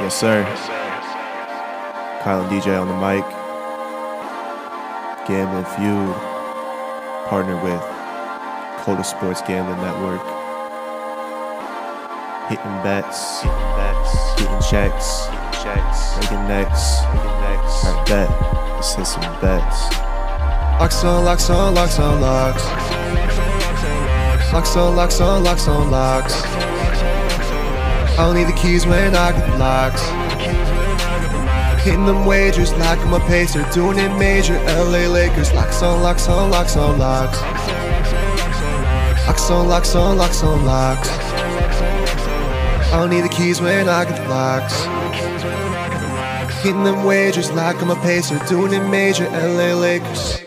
Yes, sir. Kyle and DJ on the mic. Gambling Feud. Partnered with Coda Sports Gambling Network. Hitting bets. Hitting bets. Getting checks. Getting checks. Making necks. Making necks. Alright, bet. Let's hit some bets. Locks on, locks on, locks on, locks. Locks on, locks on, locks on, locks. I don't need the keys when I get the locks. Hitting them wagers like I'm a pacer, doing it major. LA Lakers, locks on, locks on, locks on, locks. Locks on, locks on, locks on, locks. I don't need the keys when I get the locks. Hitting them wagers like I'm a pacer, doing it major. LA Lakers.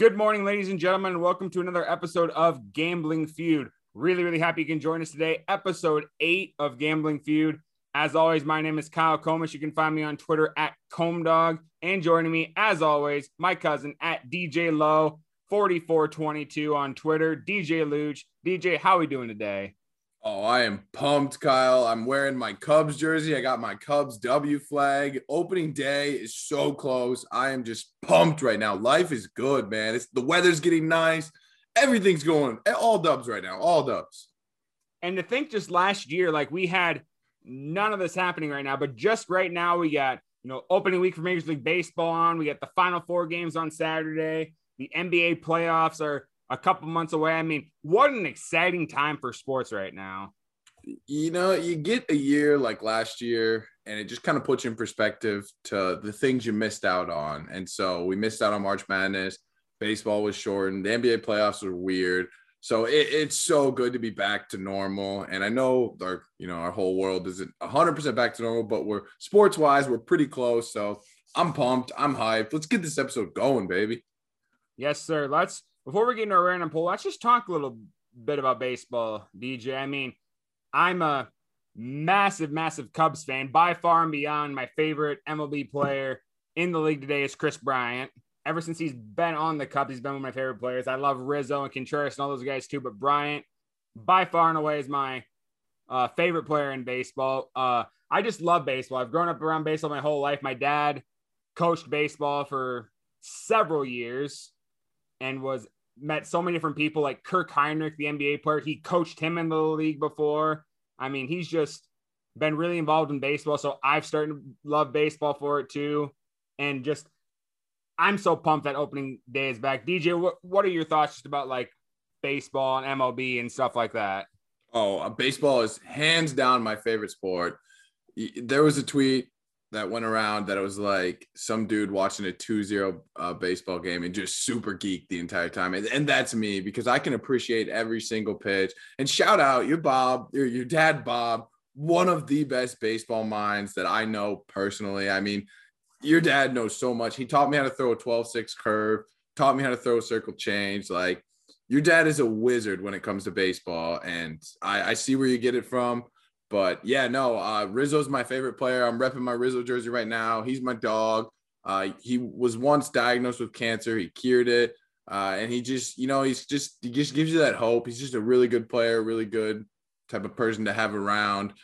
Good morning, ladies and gentlemen, and welcome to another episode of Gambling Feud. Really, really happy you can join us today. Episode eight of Gambling Feud. As always, my name is Kyle Comish. You can find me on Twitter at Comdog. And joining me, as always, my cousin at DJ Low 4422 on Twitter. DJ Luch. DJ, how are we doing today? Oh, I am pumped, Kyle. I'm wearing my Cubs jersey. I got my Cubs W flag. Opening day is so close. I am just pumped right now. Life is good, man. It's the weather's getting nice. Everything's going eh, all dubs right now. All dubs. And to think just last year, like we had none of this happening right now, but just right now we got, you know, opening week for Major League Baseball on. We got the final four games on Saturday. The NBA playoffs are a couple months away. I mean, what an exciting time for sports right now. You know, you get a year like last year, and it just kind of puts you in perspective to the things you missed out on. And so we missed out on March Madness. Baseball was shortened. The NBA playoffs were weird. So it, it's so good to be back to normal. And I know our, you know, our whole world isn't 100% back to normal, but we're sports wise, we're pretty close. So I'm pumped. I'm hyped. Let's get this episode going, baby. Yes, sir. Let's before we get into our random poll, let's just talk a little bit about baseball, DJ. I mean, I'm a massive, massive Cubs fan. By far and beyond, my favorite MLB player in the league today is Kris Bryant. Ever since he's been on the Cubs, he's been one of my favorite players. I love Rizzo and Contreras and all those guys too, but Bryant, by far and away, is my uh, favorite player in baseball. Uh, I just love baseball. I've grown up around baseball my whole life. My dad coached baseball for several years and was met so many different people like Kirk Hinrich, the NBA player. He coached him in the league before. I mean, he's just been really involved in baseball. So I've started to love baseball for it too. And just, I'm so pumped that opening day is back. DJ, what, what are your thoughts just about like baseball and MLB and stuff like that? Oh, uh, baseball is hands down my favorite sport. There was a tweet that went around that it was like some dude watching a 2-0 uh, baseball game and just super geeked the entire time and, and, that's me because i can appreciate every single pitch and shout out your bob your, your dad bob one of the best baseball minds that i know personally i mean your dad knows so much he taught me how to throw a 12-6 curve taught me how to throw a circle change like your dad is a wizard when it comes to baseball and I, I see where you get it from but yeah, no, uh, Rizzo's my favorite player. I'm repping my Rizzo jersey right now. He's my dog. Uh, he was once diagnosed with cancer. He cured it. Uh, and he just, you know, he's just, he just gives you that hope. He's just a really good player, really good type of person to have around.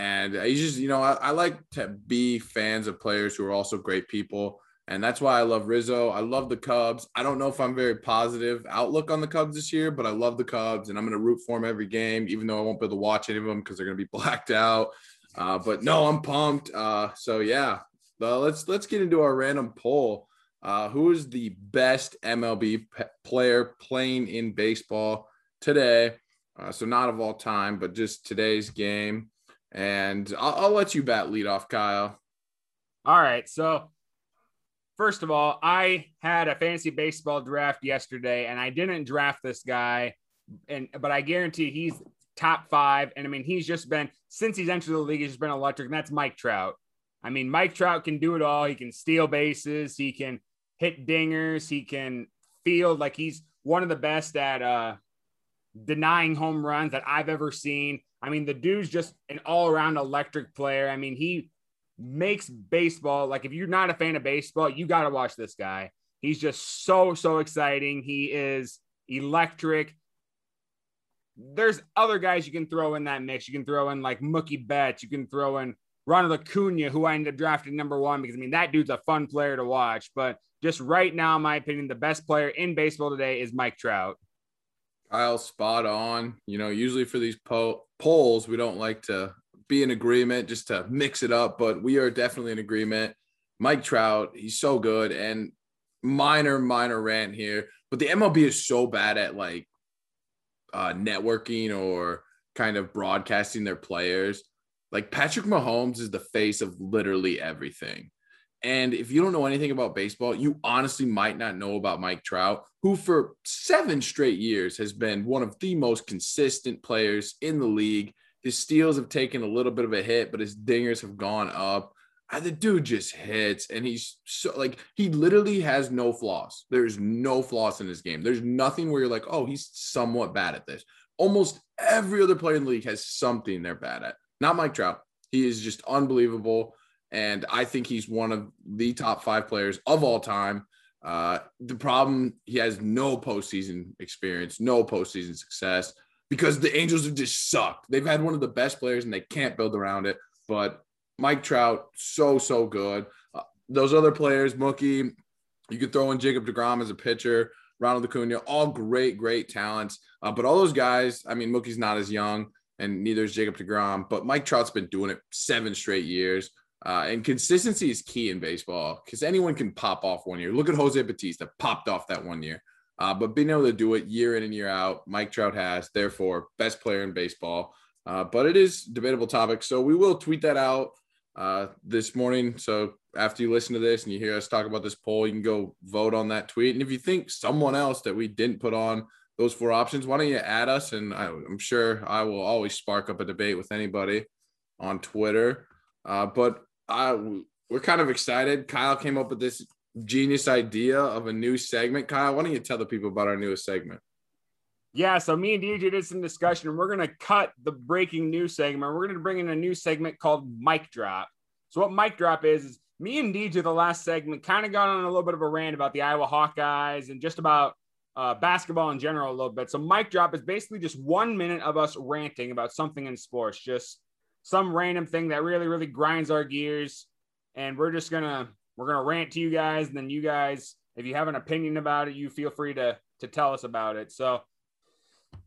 And he's just, you know, I, I like to be fans of players who are also great people. And that's why I love Rizzo. I love the Cubs. I don't know if I'm very positive outlook on the Cubs this year, but I love the Cubs and I'm going to root for them every game, even though I won't be able to watch any of them because they're going to be blacked out. Uh, but no, I'm pumped. Uh, so yeah, let's let's get into our random poll. Uh, who is the best MLB player playing in baseball today? Uh, so not of all time, but just today's game. And I'll, I'll let you bat lead off, Kyle. All right. So first of all, I had a fantasy baseball draft yesterday, and I didn't draft this guy, and but I guarantee he's top five. And I mean, he's just been since he's entered the league, he's just been electric. And that's Mike Trout. I mean, Mike Trout can do it all. He can steal bases. He can hit dingers. He can field like he's one of the best at uh, denying home runs that I've ever seen. I mean, the dude's just an all around electric player. I mean, he makes baseball like if you're not a fan of baseball, you got to watch this guy. He's just so so exciting. He is electric. There's other guys you can throw in that mix. You can throw in like Mookie Betts. You can throw in Ronald Acuna, who I ended up drafting number one because I mean that dude's a fun player to watch. But just right now, in my opinion, the best player in baseball today is Mike Trout. Kyle, spot on. You know, usually for these po- polls, we don't like to be in agreement just to mix it up, but we are definitely in agreement. Mike Trout, he's so good. And minor, minor rant here, but the MLB is so bad at like uh, networking or kind of broadcasting their players. Like Patrick Mahomes is the face of literally everything. And if you don't know anything about baseball, you honestly might not know about Mike Trout, who for seven straight years has been one of the most consistent players in the league. His steals have taken a little bit of a hit, but his dingers have gone up. And the dude just hits, and he's so like he literally has no flaws. There's no flaws in his game. There's nothing where you're like, oh, he's somewhat bad at this. Almost every other player in the league has something they're bad at. Not Mike Trout. He is just unbelievable. And I think he's one of the top five players of all time. Uh, the problem, he has no postseason experience, no postseason success because the Angels have just sucked. They've had one of the best players and they can't build around it. But Mike Trout, so, so good. Uh, those other players, Mookie, you could throw in Jacob DeGrom as a pitcher, Ronald Acuna, all great, great talents. Uh, but all those guys, I mean, Mookie's not as young and neither is Jacob DeGrom, but Mike Trout's been doing it seven straight years. Uh, and consistency is key in baseball because anyone can pop off one year. Look at Jose Bautista, popped off that one year. Uh, but being able to do it year in and year out, Mike Trout has, therefore, best player in baseball. Uh, but it is debatable topic. So we will tweet that out uh, this morning. So after you listen to this and you hear us talk about this poll, you can go vote on that tweet. And if you think someone else that we didn't put on those four options, why don't you add us? And I, am sure I will always spark up a debate with anybody on Twitter. Uh, but I, we're kind of excited. Kyle came up with this genius idea of a new segment. Kyle, why don't you tell the people about our newest segment? Yeah, so me and DJ did some discussion, and we're gonna cut the breaking news segment. We're gonna bring in a new segment called Mic Drop. So what Mic Drop is is me and DJ the last segment kind of got on a little bit of a rant about the Iowa Hawkeyes and just about uh, basketball in general a little bit. So Mic Drop is basically just one minute of us ranting about something in sports, just some random thing that really really grinds our gears, and we're just gonna we're gonna rant to you guys, and then you guys, if you have an opinion about it, you feel free to to tell us about it. So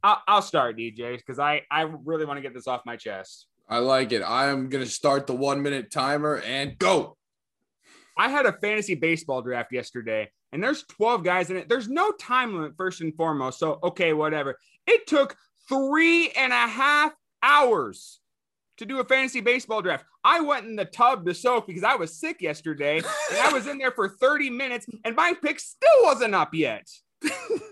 I'll, I'll start, DJ, because I I really want to get this off my chest. I like it. I am gonna start the one minute timer and go. I had a fantasy baseball draft yesterday, and there's 12 guys in it. There's no time limit, first and foremost. So, okay, whatever. It took three and a half hours to do a fantasy baseball draft. I went in the tub to soak because I was sick yesterday, and I was in there for 30 minutes, and my pick still wasn't up yet.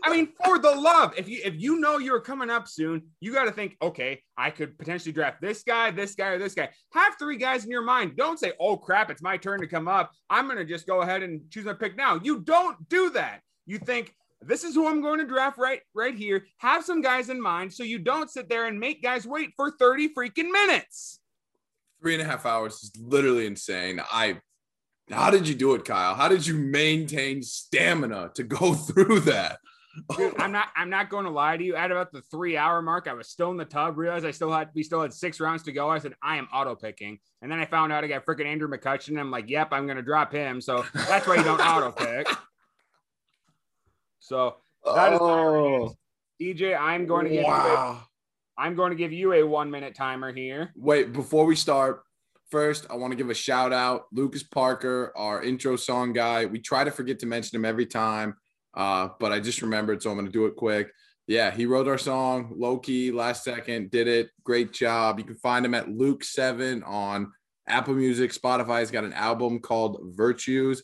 I mean, for the love, if you if you know you're coming up soon, you got to think, okay, I could potentially draft this guy, this guy, or this guy. Have three guys in your mind. Don't say, oh crap, it's my turn to come up. I'm gonna just go ahead and choose my pick now. You don't do that. You think this is who I'm going to draft right right here. Have some guys in mind so you don't sit there and make guys wait for 30 freaking minutes. Three and a half hours is literally insane. I how did you do it, Kyle? How did you maintain stamina to go through that? Dude, I'm not. I'm not going to lie to you. At about the three hour mark, I was still in the tub. Realized I still had. We still had six rounds to go. I said I am auto picking, and then I found out I got freaking Andrew McCutchen. I'm like, yep, I'm going to drop him. So that's why you don't auto pick. So that oh. is DJ. I'm going to give wow. you. A, I'm going to give you a one minute timer here. Wait, before we start, First, I want to give a shout out Lucas Parker, our intro song guy. We try to forget to mention him every time, uh, but I just remembered, so I'm going to do it quick. Yeah, he wrote our song low key last second, did it. Great job. You can find him at Luke Seven on Apple Music, Spotify. He's got an album called Virtues.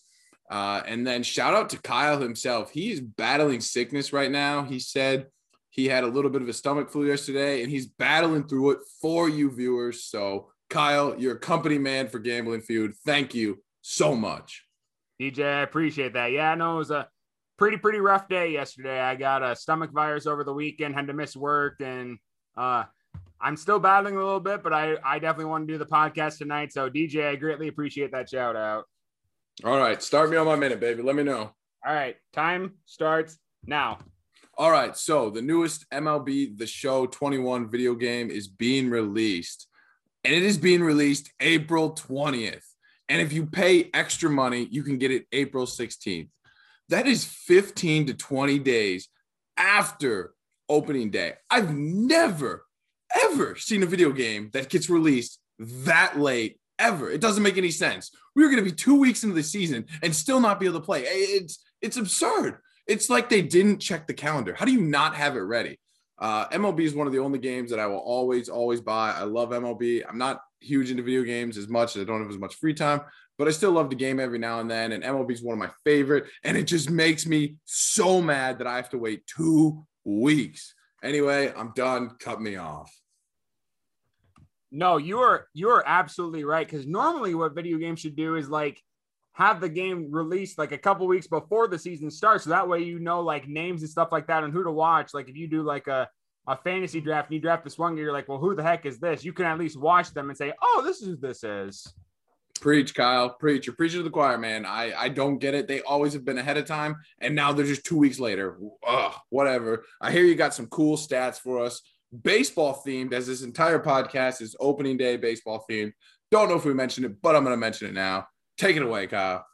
Uh, and then shout out to Kyle himself. He's battling sickness right now. He said he had a little bit of a stomach flu yesterday, and he's battling through it for you viewers. So Kyle, you're a company man for Gambling Feud. Thank you so much. DJ, I appreciate that. Yeah, I know it was a pretty, pretty rough day yesterday. I got a stomach virus over the weekend, had to miss work, and uh, I'm still battling a little bit, but I, I definitely want to do the podcast tonight. So, DJ, I greatly appreciate that shout out. All right, start me on my minute, baby. Let me know. All right, time starts now. All right, so the newest MLB The Show 21 video game is being released and it is being released April 20th. And if you pay extra money, you can get it April 16th. That is 15 to 20 days after opening day. I've never, ever seen a video game that gets released that late ever. It doesn't make any sense. We are going to be two weeks into the season and still not be able to play. It's it's absurd. It's like they didn't check the calendar. How do you not have it ready? Uh, MLB is one of the only games that I will always, always buy. I love MLB. I'm not huge into video games as much. I don't have as much free time, but I still love the game every now and then. And MLB is one of my favorite. And it just makes me so mad that I have to wait two weeks. Anyway, I'm done. Cut me off. No, you are you are absolutely right. Because normally, what video games should do is like have the game released like a couple weeks before the season starts. So that way you know like names and stuff like that and who to watch. Like if you do like a, a fantasy draft and you draft this one guy, you're like, well, who the heck is this? You can at least watch them and say, oh, this is who this is. Preach, Kyle. Preach. You're preaching to the choir, man. I, I don't get it. They always have been ahead of time, and now they're just two weeks later. Ugh, whatever. I hear you got some cool stats for us. Baseball themed, as this entire podcast is opening day baseball themed. Don't know if we mentioned it, but I'm going to mention it now. Take it away, Kyle.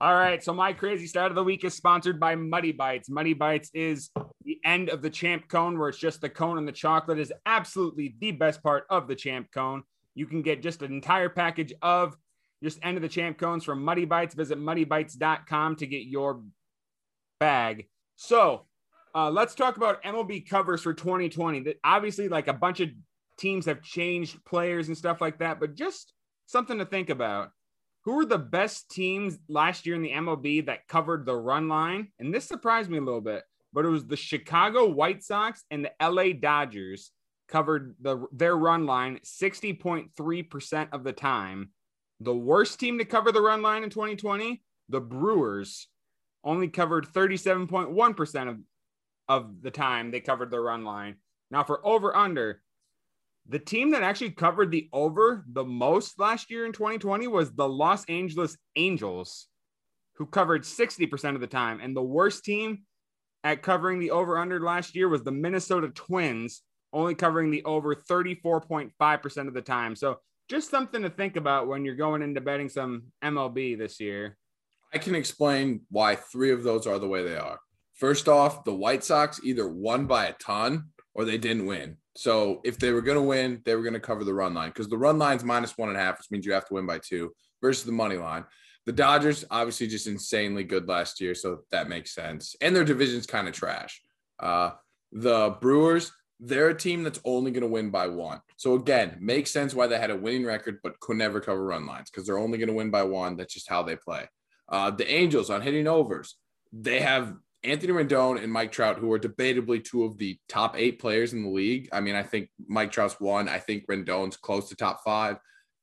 All right. So my crazy start of the week is sponsored by Muddy Bites. Muddy Bites is the end of the champ cone where it's just the cone and the chocolate is absolutely the best part of the champ cone. You can get just an entire package of just end of the champ cones from Muddy Bites. Visit muddybites.com to get your bag. So uh, let's talk about MLB covers for 2020. That obviously, like a bunch of teams have changed players and stuff like that, but just something to think about who were the best teams last year in the MLB that covered the run line? And this surprised me a little bit, but it was the Chicago White Sox and the LA Dodgers covered the their run line 60.3% of the time. The worst team to cover the run line in 2020, the Brewers, only covered 37.1% of, of the time they covered the run line. Now for over under, the team that actually covered the over the most last year in 2020 was the Los Angeles Angels, who covered 60% of the time. And the worst team at covering the over under last year was the Minnesota Twins, only covering the over 34.5% of the time. So just something to think about when you're going into betting some MLB this year. I can explain why three of those are the way they are. First off, the White Sox either won by a ton or they didn't win. So if they were going to win, they were going to cover the run line because the run line's minus one and a half, which means you have to win by two versus the money line. The Dodgers obviously just insanely good last year, so that makes sense. And their division's kind of trash. Uh, the Brewers, they're a team that's only going to win by one. So again, makes sense why they had a winning record but could never cover run lines because they're only going to win by one. That's just how they play. Uh, the Angels on hitting overs, they have Anthony Rendon and Mike Trout, who are debatably two of the top eight players in the league. I mean, I think Mike Trout's one. I think Rendon's close to top five.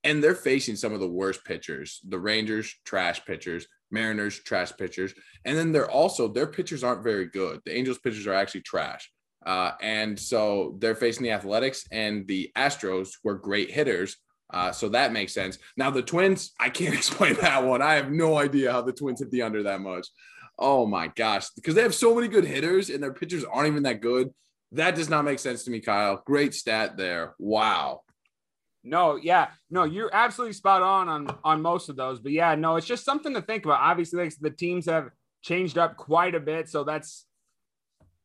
And they're facing some of the worst pitchers. The Rangers, trash pitchers. Mariners, trash pitchers. And then they're also, their pitchers aren't very good. The Angels pitchers are actually trash. Uh, and so they're facing the Athletics and the Astros, who are great hitters. Uh, so that makes sense. Now, the Twins, I can't explain that one. I have no idea how the Twins hit the under that much. Oh my gosh, because they have so many good hitters and their pitchers aren't even that good. That does not make sense to me, Kyle. Great stat there. Wow. No, yeah, no, you're absolutely spot on on on most of those. But yeah, no, it's just something to think about. Obviously, the teams have changed up quite a bit, so that's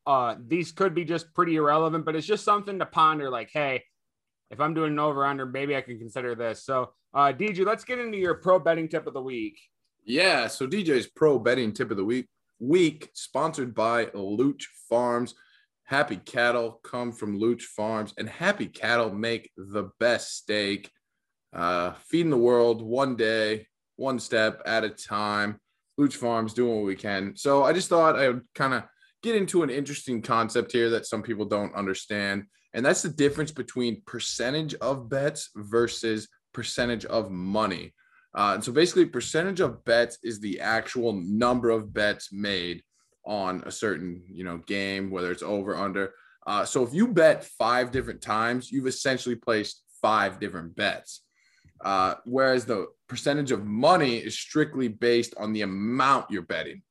uh these could be just pretty irrelevant, but it's just something to ponder. Like, hey, if I'm doing an over under, maybe I can consider this. So, uh, DJ, let's get into your pro betting tip of the week. Yeah, so DJ's pro betting tip of the week week sponsored by Luch Farms. Happy cattle come from Luch Farms, and happy cattle make the best steak. Uh, feeding the world one day, one step at a time. Luch Farms doing what we can. So I just thought I would kind of get into an interesting concept here that some people don't understand, and that's the difference between percentage of bets versus percentage of money. Uh, and so basically, percentage of bets is the actual number of bets made on a certain you know game, whether it's over under. Uh, so if you bet five different times, you've essentially placed five different bets. Uh, whereas the percentage of money is strictly based on the amount you're betting.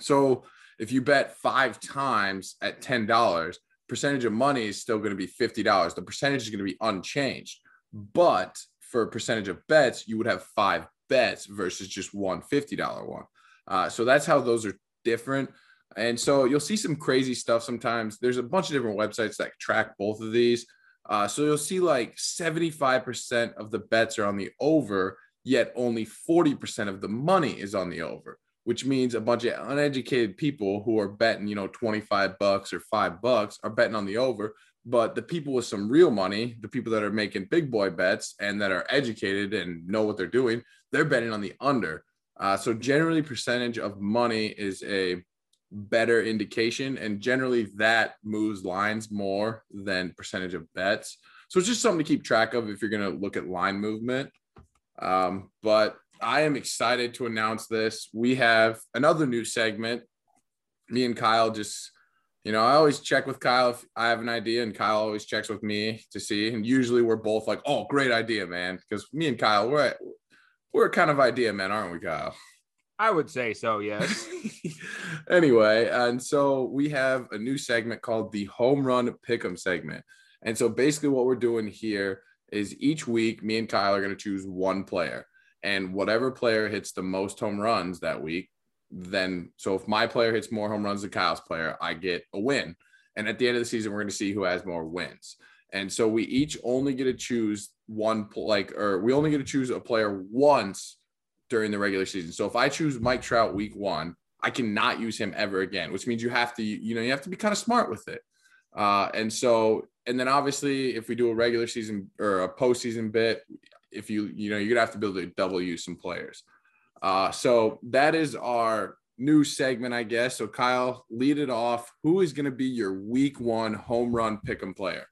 So if you bet five times at ten dollars, percentage of money is still going to be fifty dollars. The percentage is going to be unchanged. But for a percentage of bets, you would have five bets versus just one $50 one. Uh, so that's how those are different. And so you'll see some crazy stuff sometimes. There's a bunch of different websites that track both of these. Uh, so you'll see like 75% of the bets are on the over, yet only 40% of the money is on the over, which means a bunch of uneducated people who are betting, you know, 25 bucks or five bucks are betting on the over. But the people with some real money, the people that are making big boy bets and that are educated and know what they're doing, they're betting on the under. Uh, so generally, percentage of money is a better indication, and generally that moves lines more than percentage of bets. So it's just something to keep track of if you're going to look at line movement. Um, but I am excited to announce this. We have another new segment. Me and Kyle just, you know, I always check with Kyle if I have an idea, and Kyle always checks with me to see. And usually we're both like, "Oh, great idea, man!" Because me and Kyle, we're we're kind of idea man, aren't we, Kyle? I would say so, yes. anyway, and so we have a new segment called the Home Run Pick'em segment. And so basically, what we're doing here is each week, me and Kyle are going to choose one player, and whatever player hits the most home runs that week, then so if my player hits more home runs than Kyle's player, I get a win. And at the end of the season, we're going to see who has more wins. And so we each only get to choose one, like, or we only get to choose a player once during the regular season. So if I choose Mike Trout week one, I cannot use him ever again, which means you have to, you know, you have to be kind of smart with it. Uh, and so, and then obviously, if we do a regular season or a postseason bit, if you, you know, you're gonna have to be able to double use some players. Uh, so that is our new segment, I guess. So Kyle, lead it off. Who is gonna be your week one home run pick 'em player?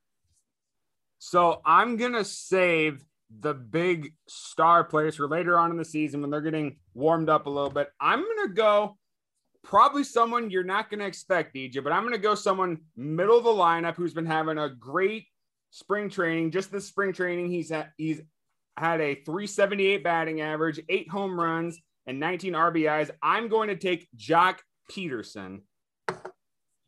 So I'm gonna save the big star players for later on in the season when they're getting warmed up a little bit. I'm going to go probably someone you're not going to expect, DJ, but I'm going to go someone middle of the lineup who's been having a great spring training. Just this spring training, he's at, he's had a 378 batting average, eight home runs, and 19 RBIs. I'm going to take Joc Pederson.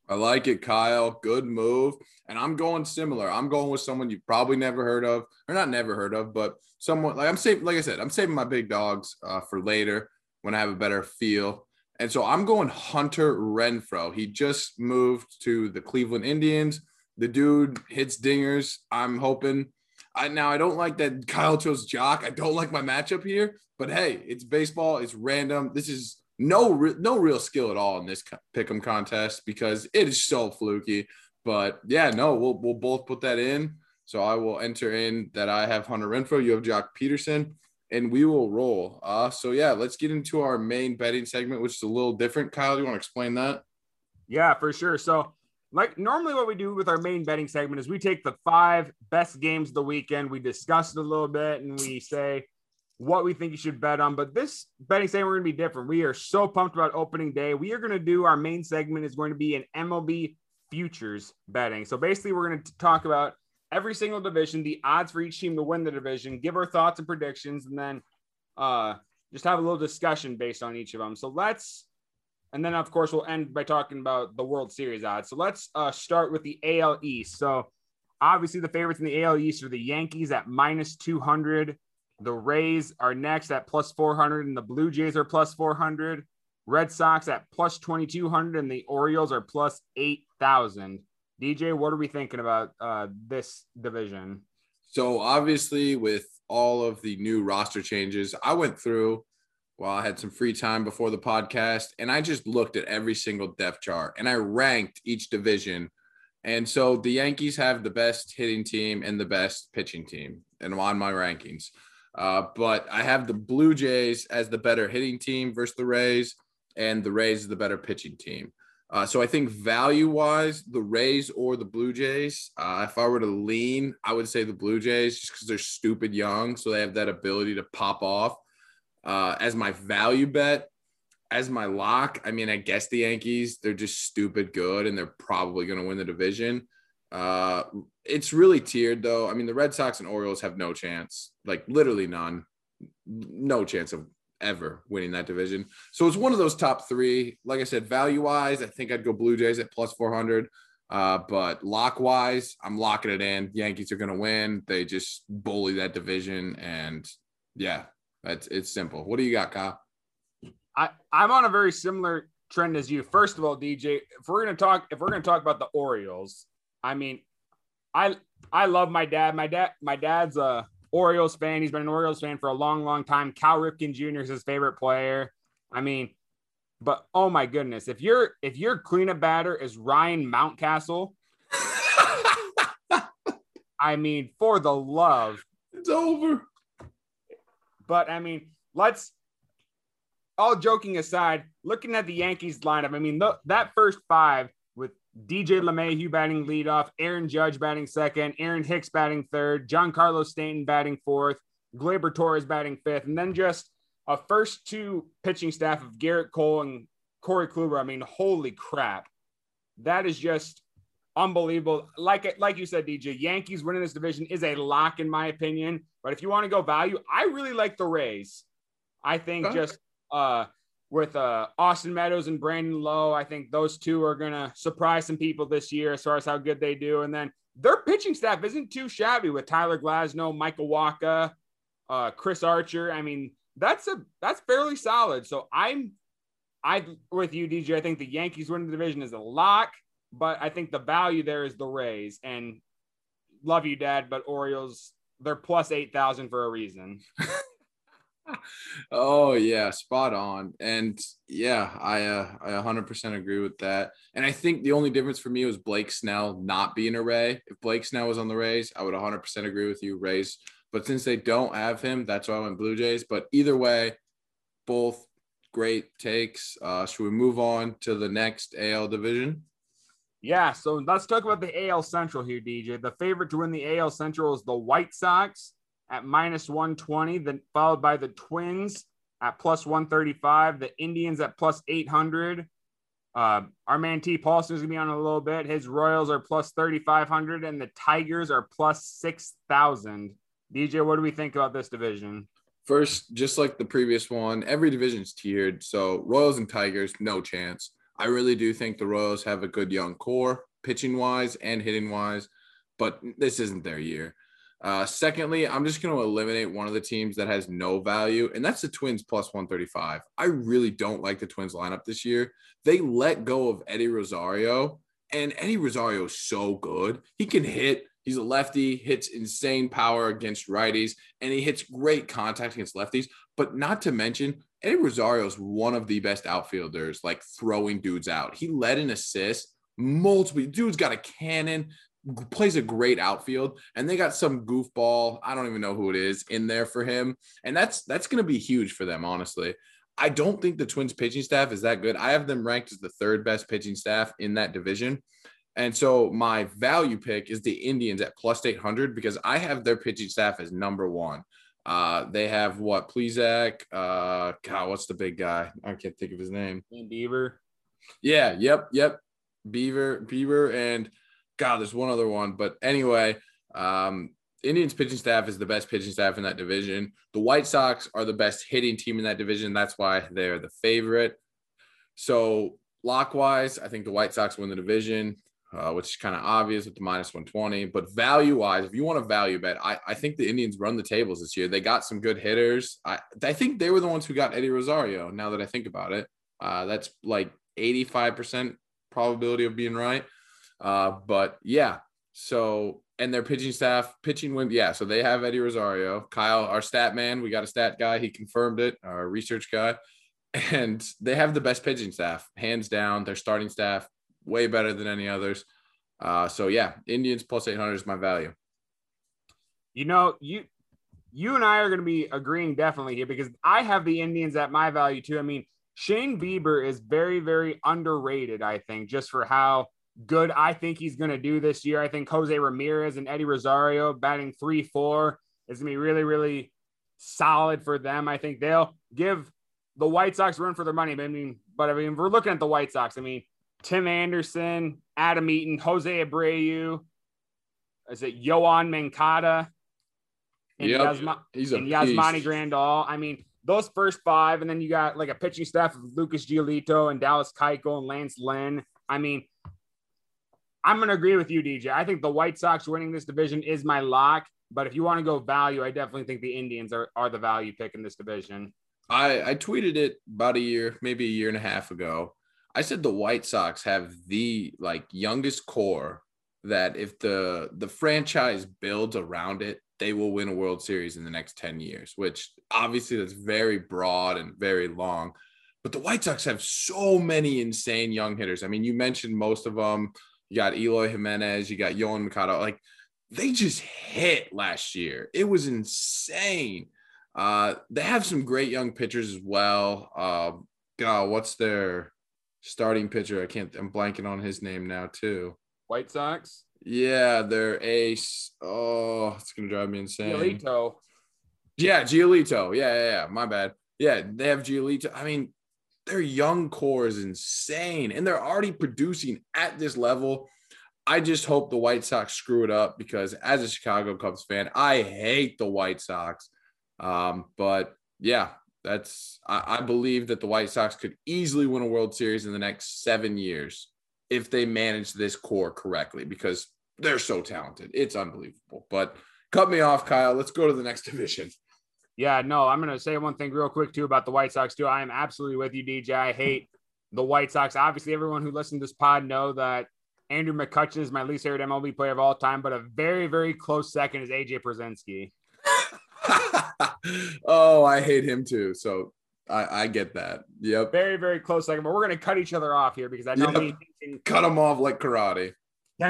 I like it, Kyle. Good move. And I'm going similar. I'm going with someone you've probably never heard of, or not never heard of, but someone like I'm saving, like I said, I'm saving my big dogs uh, for later when I have a better feel. And so I'm going Hunter Renfroe. He just moved to the Cleveland Indians. The dude hits dingers. I'm hoping. I now I don't like that Kyle chose Joc. I don't like my matchup here, but hey, it's baseball. It's random. This is no re- no real skill at all in this pick'em contest because it is so fluky. But yeah, no, we'll we'll both put that in. So I will enter in that I have Hunter Renfroe, you have Joc Pederson, and we will roll. Uh, so yeah, let's get into our main betting segment, which is a little different. Kyle, do you want to explain that? Yeah, for sure. So like normally what we do with our main betting segment is we take the five best games of the weekend, we discuss it a little bit, and we say what we think you should bet on. But this betting segment, we're going to be different. We are so pumped about opening day. We are going to do our main segment is going to be an MLB futures betting. So basically, we're going to talk about every single division, the odds for each team to win the division, give our thoughts and predictions, and then uh, just have a little discussion based on each of them. So let's, and then of course, we'll end by talking about the World Series odds. So let's uh, start with the AL East. So obviously, the favorites in the AL East are the Yankees at minus 200. The Rays are next at plus 400, and the Blue Jays are plus 400. Red Sox at plus 2200, and the Orioles are plus 8,000. DJ, what are we thinking about uh, this division? So, obviously, with all of the new roster changes, I went through while I had some free time before the podcast, and I just looked at every single depth chart and I ranked each division. And so the Yankees have the best hitting team and the best pitching team, and on my rankings. Uh, but I have the Blue Jays as the better hitting team versus the Rays, and the Rays is the better pitching team. Uh, so I think value wise, the Rays or the Blue Jays, uh, if I were to lean, I would say the Blue Jays just because they're stupid young. So they have that ability to pop off. Uh, as my value bet, as my lock, I mean, I guess the Yankees, they're just stupid good and they're probably going to win the division. Uh, it's really tiered though. I mean, the Red Sox and Orioles have no chance, like literally none, no chance of ever winning that division. So it's one of those top three. Like I said, value wise, I think I'd go Blue Jays at plus 400. Uh, but lock wise, I'm locking it in. Yankees are going to win. They just bully that division. And yeah, that's it's simple. What do you got, Kyle? I, I'm on a very similar trend as you. First of all, DJ, if we're gonna talk, if we're gonna talk about the Orioles, I mean, I I love my dad. My dad, my dad's a Orioles fan. He's been an Orioles fan for a long, long time. Cal Ripken Jr. is his favorite player. I mean, but oh my goodness, if your if your cleanup batter is Ryan Mountcastle, I mean, for the love, it's over. But I mean, let's all joking aside, looking at the Yankees lineup, I mean, the, that first five with DJ LeMahieu batting leadoff, Aaron Judge batting second, Aaron Hicks batting third, Giancarlo Stanton batting fourth, Gleyber Torres batting fifth, and then just a first two pitching staff of Gerrit Cole and Corey Kluber. I mean, holy crap. That is just unbelievable. Like like you said, DJ, Yankees winning this division is a lock in my opinion. But if you want to go value, I really like the Rays. I think just uh, with uh, Austin Meadows and Brandon Lowe. I think those two are going to surprise some people this year as far as how good they do. And then their pitching staff isn't too shabby with Tyler Glasnow, Michael Wacha, uh, Chris Archer. I mean, that's a that's fairly solid. So I'm I with you, DJ. I think the Yankees winning the division is a lock, but I think the value there is the Rays. And love you, Dad, but Orioles they're plus eight thousand for a reason. oh yeah, spot on. And yeah, I uh, I 100% agree with that. And I think the only difference for me was Blake Snell not being a Ray. If Blake Snell was on the Rays, I would 100% agree with you, Rays. But since they don't have him, that's why I went Blue Jays. But either way, both great takes. Uh, should we move on to the next AL division? Yeah, so let's talk about the AL Central here, DJ. The favorite to win the AL Central is the White Sox at minus 120, then followed by the Twins at plus 135, the Indians at plus 800. Uh, our man T. Paulson is going to be on a little bit. His Royals are plus 3,500, and the Tigers are plus 6,000. DJ, what do we think about this division? First, just like the previous one, every division is tiered. So Royals and Tigers, no chance. I really do think the Royals have a good young core, pitching wise and hitting wise, but this isn't their year. Uh, secondly, I'm just going to eliminate one of the teams that has no value, and that's the Twins plus 135. I really don't like the Twins lineup this year. They let go of Eddie Rosario, and Eddie Rosario is so good. He can hit. He's a lefty, hits insane power against righties, and he hits great contact against lefties. But not to mention, Eddie Rosario is one of the best outfielders, like throwing dudes out. He led an assist multiple dude's got a cannon plays a great outfield and they got some goofball i don't even know who it is in there for him. And that's that's going to be huge for them honestly. I don't think the twins pitching staff is that good. I have them ranked as the third best pitching staff in that division. And so my value pick is the indians at plus 800 because i have their pitching staff as number one uh, they have what Plesac, uh, God, what's the big guy? I can't think of his name. Bieber. Yeah, yep, yep. Bieber, Bieber, and God, there's one other one. But anyway, um, Indians pitching staff is the best pitching staff in that division. The White Sox are the best hitting team in that division. That's why they're the favorite. So, lockwise, I think the White Sox win the division, uh, which is kind of obvious with the minus 120. But value wise, if you want to value bet, I, I think the Indians run the tables this year. They got some good hitters. I, I think they were the ones who got Eddie Rosario, now that I think about it. Uh, that's like 85% probability of being right. Uh, but yeah, so and their pitching staff, pitching win, yeah. So they have Eddie Rosario, Kyle, our stat man. We got a stat guy. He confirmed it. Our research guy, and they have the best pitching staff, hands down. Their starting staff way better than any others. Uh, so yeah, Indians plus eight hundred is my value. You know, you you and I are going to be agreeing definitely here because I have the Indians at my value too. I mean, Shane Bieber is very, very underrated, I think, just for how good I think he's going to do this year. I think Jose Ramirez and Eddie Rosario batting 3 4 is going to be really, really solid for them. I think they'll give the White Sox run for their money. But I mean, but I mean, we're looking at the White Sox. I mean, Tim Anderson, Adam Eaton, Jose Abreu, is it Yoan Moncada? And, yep. Yasma- He's a and Yasmani Grandal. I mean, those first five, and then you got like a pitching staff of Lucas Giolito and Dallas Keuchel and Lance Lynn. I mean, I'm going to agree with you, DJ. I think the White Sox winning this division is my lock. But if you want to go value, I definitely think the Indians are, are the value pick in this division. I, I tweeted it about a year, maybe a year and a half ago. I said the White Sox have the like youngest core that if the the franchise builds around it, they will win a World Series in the next 10 years, which obviously that's very broad and very long. But the White Sox have so many insane young hitters. I mean, you mentioned most of them. You got Eloy Jimenez, you got Yoan Moncada. Like they just hit last year. It was insane. Uh, they have some great young pitchers as well. Uh, God, what's their starting pitcher? I can't. I'm blanking on his name now too. White Sox. Yeah, their ace. Oh, it's gonna drive me insane. Giolito. Yeah, Giolito. Yeah, yeah, yeah. My bad. Yeah, they have Giolito. I mean, their young core is insane, and they're already producing at this level. I just hope the White Sox screw it up because as a Chicago Cubs fan, I hate the White Sox. Um, but yeah, that's I, I, believe that the White Sox could easily win a World Series in the next seven years if they manage this core correctly because they're so talented. It's unbelievable. But cut me off, Kyle. Let's go to the next division. Yeah, no, I'm gonna say one thing real quick too about the White Sox too. I am absolutely with you, DJ. I hate the White Sox. Obviously, everyone who listens to this pod know that Andrew McCutchen is my least favorite MLB player of all time, but a very, very close second is AJ Pierzynski. oh, I hate him too. So I, I, get that. Yep. Very, very close second, but we're gonna cut each other off here because I know yep. can cut them off like karate.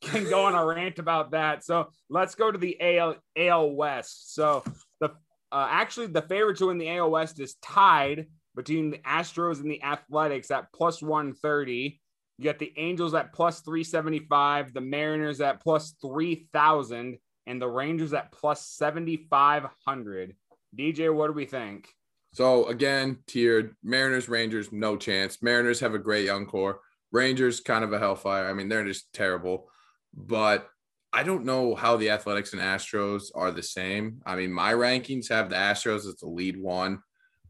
can go on a rant about that. So let's go to the AL AL West. So the uh, actually the favorite to win the AL West is tied between the Astros and the Athletics at plus 130. You got the Angels at plus 375, the Mariners at plus 3,000, and the Rangers at plus 7,500. DJ, what do we think? So, again, tiered Mariners, Rangers, no chance. Mariners have a great young core. Rangers, kind of a hellfire. I mean, they're just terrible. But I don't know how the Athletics and Astros are the same. I mean, my rankings have the Astros as the lead one.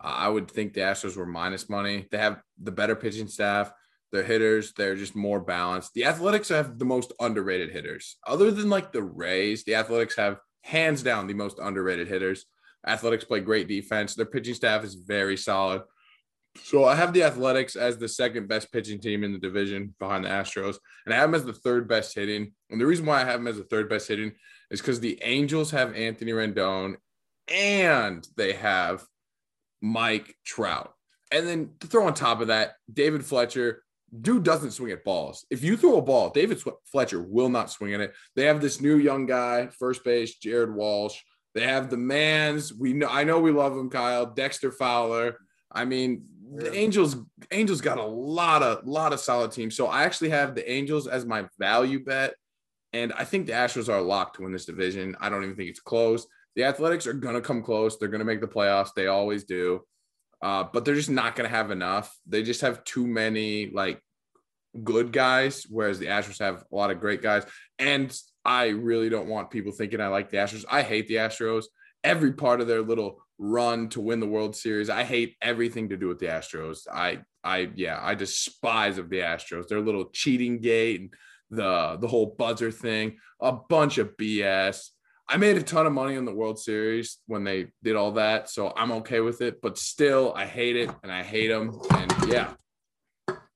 Uh, I would think the Astros were minus money. They have the better pitching staff. Their hitters, they're just more balanced. The Athletics have the most underrated hitters. Other than like the Rays, the Athletics have hands down the most underrated hitters. Athletics play great defense. Their pitching staff is very solid. So I have the Athletics as the second best pitching team in the division behind the Astros, and I have them as the third best hitting. And the reason why I have them as the third best hitting is because the Angels have Anthony Rendon, and they have Mike Trout. And then to throw on top of that, David Fletcher, dude doesn't swing at balls. If you throw a ball, David Fletcher will not swing at it. They have this new young guy, first base, Jared Walsh. They have the man's. We know. I know we love him, Kyle Dexter Fowler. I mean, the Angels. Angels got a lot of lot of solid teams. So I actually have the Angels as my value bet, and I think the Astros are locked to win this division. I don't even think it's close. The Athletics are gonna come close. They're gonna make the playoffs. They always do. Uh, but they're just not going to have enough. They just have too many like good guys, whereas the Astros have a lot of great guys. And I really don't want people thinking I like the Astros. I hate the Astros. Every part of their little run to win the World Series, I hate everything to do with the Astros. I, I, yeah, I despise of the Astros. Their little cheating gate and the the whole buzzer thing, a bunch of BS. I made a ton of money on the World Series when they did all that, so I'm okay with it. But still, I hate it and I hate them. And yeah,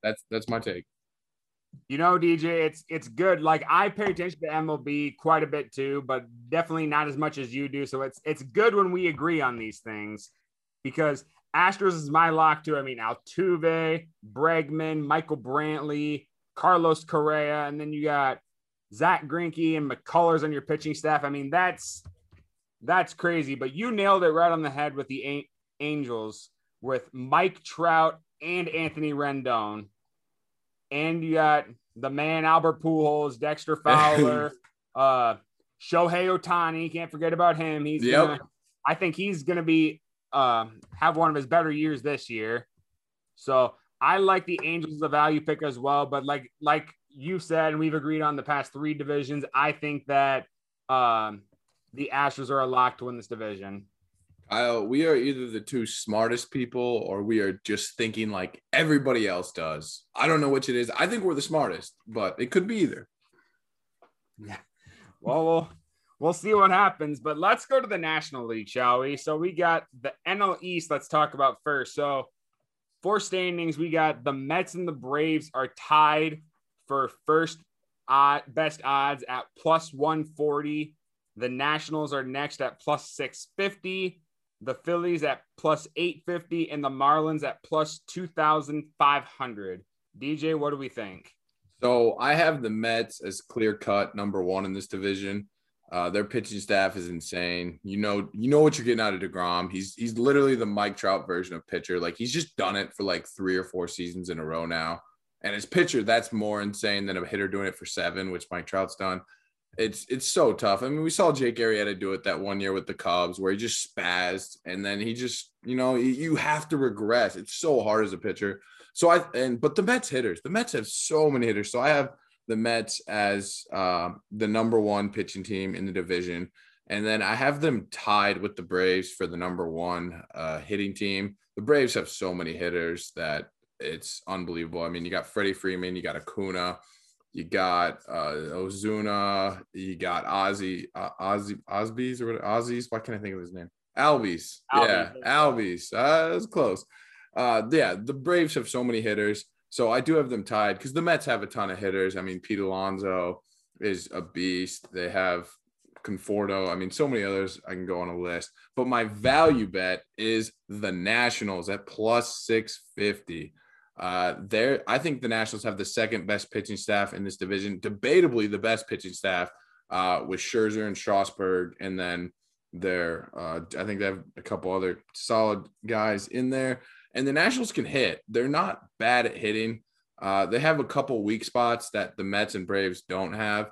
that's that's my take. You know, DJ, it's it's good. Like I pay attention to MLB quite a bit too, but definitely not as much as you do. So it's it's good when we agree on these things because Astros is my lock too. I mean, Altuve, Bregman, Michael Brantley, Carlos Correa, and then you got Zack Greinke and McCullers on your pitching staff. I mean, that's that's crazy. But you nailed it right on the head with the Angels with Mike Trout and Anthony Rendon, and you got the man Albert Pujols, Dexter Fowler, uh, Shohei Ohtani. Can't forget about him. He's yep. gonna, I think he's gonna be uh, have one of his better years this year. So I like the Angels as a value pick as well. But like like you said, and we've agreed on the past three divisions, I think that um, the Astros are a lock to win this division. Kyle, we are either the two smartest people or we are just thinking like everybody else does. I don't know which it is. I think we're the smartest, but it could be either. Yeah. Well, we'll we'll see what happens. But let's go to the National League, shall we? So we got the NL East. Let's talk about first. So four standings, we got the Mets and the Braves are tied for first best odds at plus 140. The Nationals are next at plus 650. The Phillies at plus 850 and the Marlins at plus 2,500. DJ, what do we think? So I have the Mets as clear cut number one in this division. Uh, their pitching staff is insane. You know, you know what you're getting out of Degrom. He's he's literally the Mike Trout version of pitcher. Like he's just done it for like three or four seasons in a row now. And as pitcher, that's more insane than a hitter doing it for seven, which Mike Trout's done. It's it's so tough. I mean, we saw Jake Arrieta do it that one year with the Cubs, where he just spazzed, and then he just, you know, you have to regress. It's so hard as a pitcher. So I and but the Mets hitters, the Mets have so many hitters. So I have the Mets as uh, the number one pitching team in the division, and then I have them tied with the Braves for the number one uh, hitting team. The Braves have so many hitters that it's unbelievable. I mean, you got Freddie Freeman, you got Acuna, you got uh, Ozuna, you got Ozzy, uh, Ozzy, Osbies or what? Ozzy's. Why can't I think of his name? Albies. Yeah, Albies. Uh, that's close. Uh, yeah, the Braves have so many hitters. So I do have them tied because the Mets have a ton of hitters. I mean, Pete Alonso is a beast. They have Conforto. I mean, so many others I can go on a list. But my value bet is the Nationals at plus 650. Uh, there, I think the Nationals have the second best pitching staff in this division, debatably the best pitching staff uh, with Scherzer and Strasburg, and then there, uh, I think they have a couple other solid guys in there. And the Nationals can hit; they're not bad at hitting. Uh, they have a couple weak spots that the Mets and Braves don't have.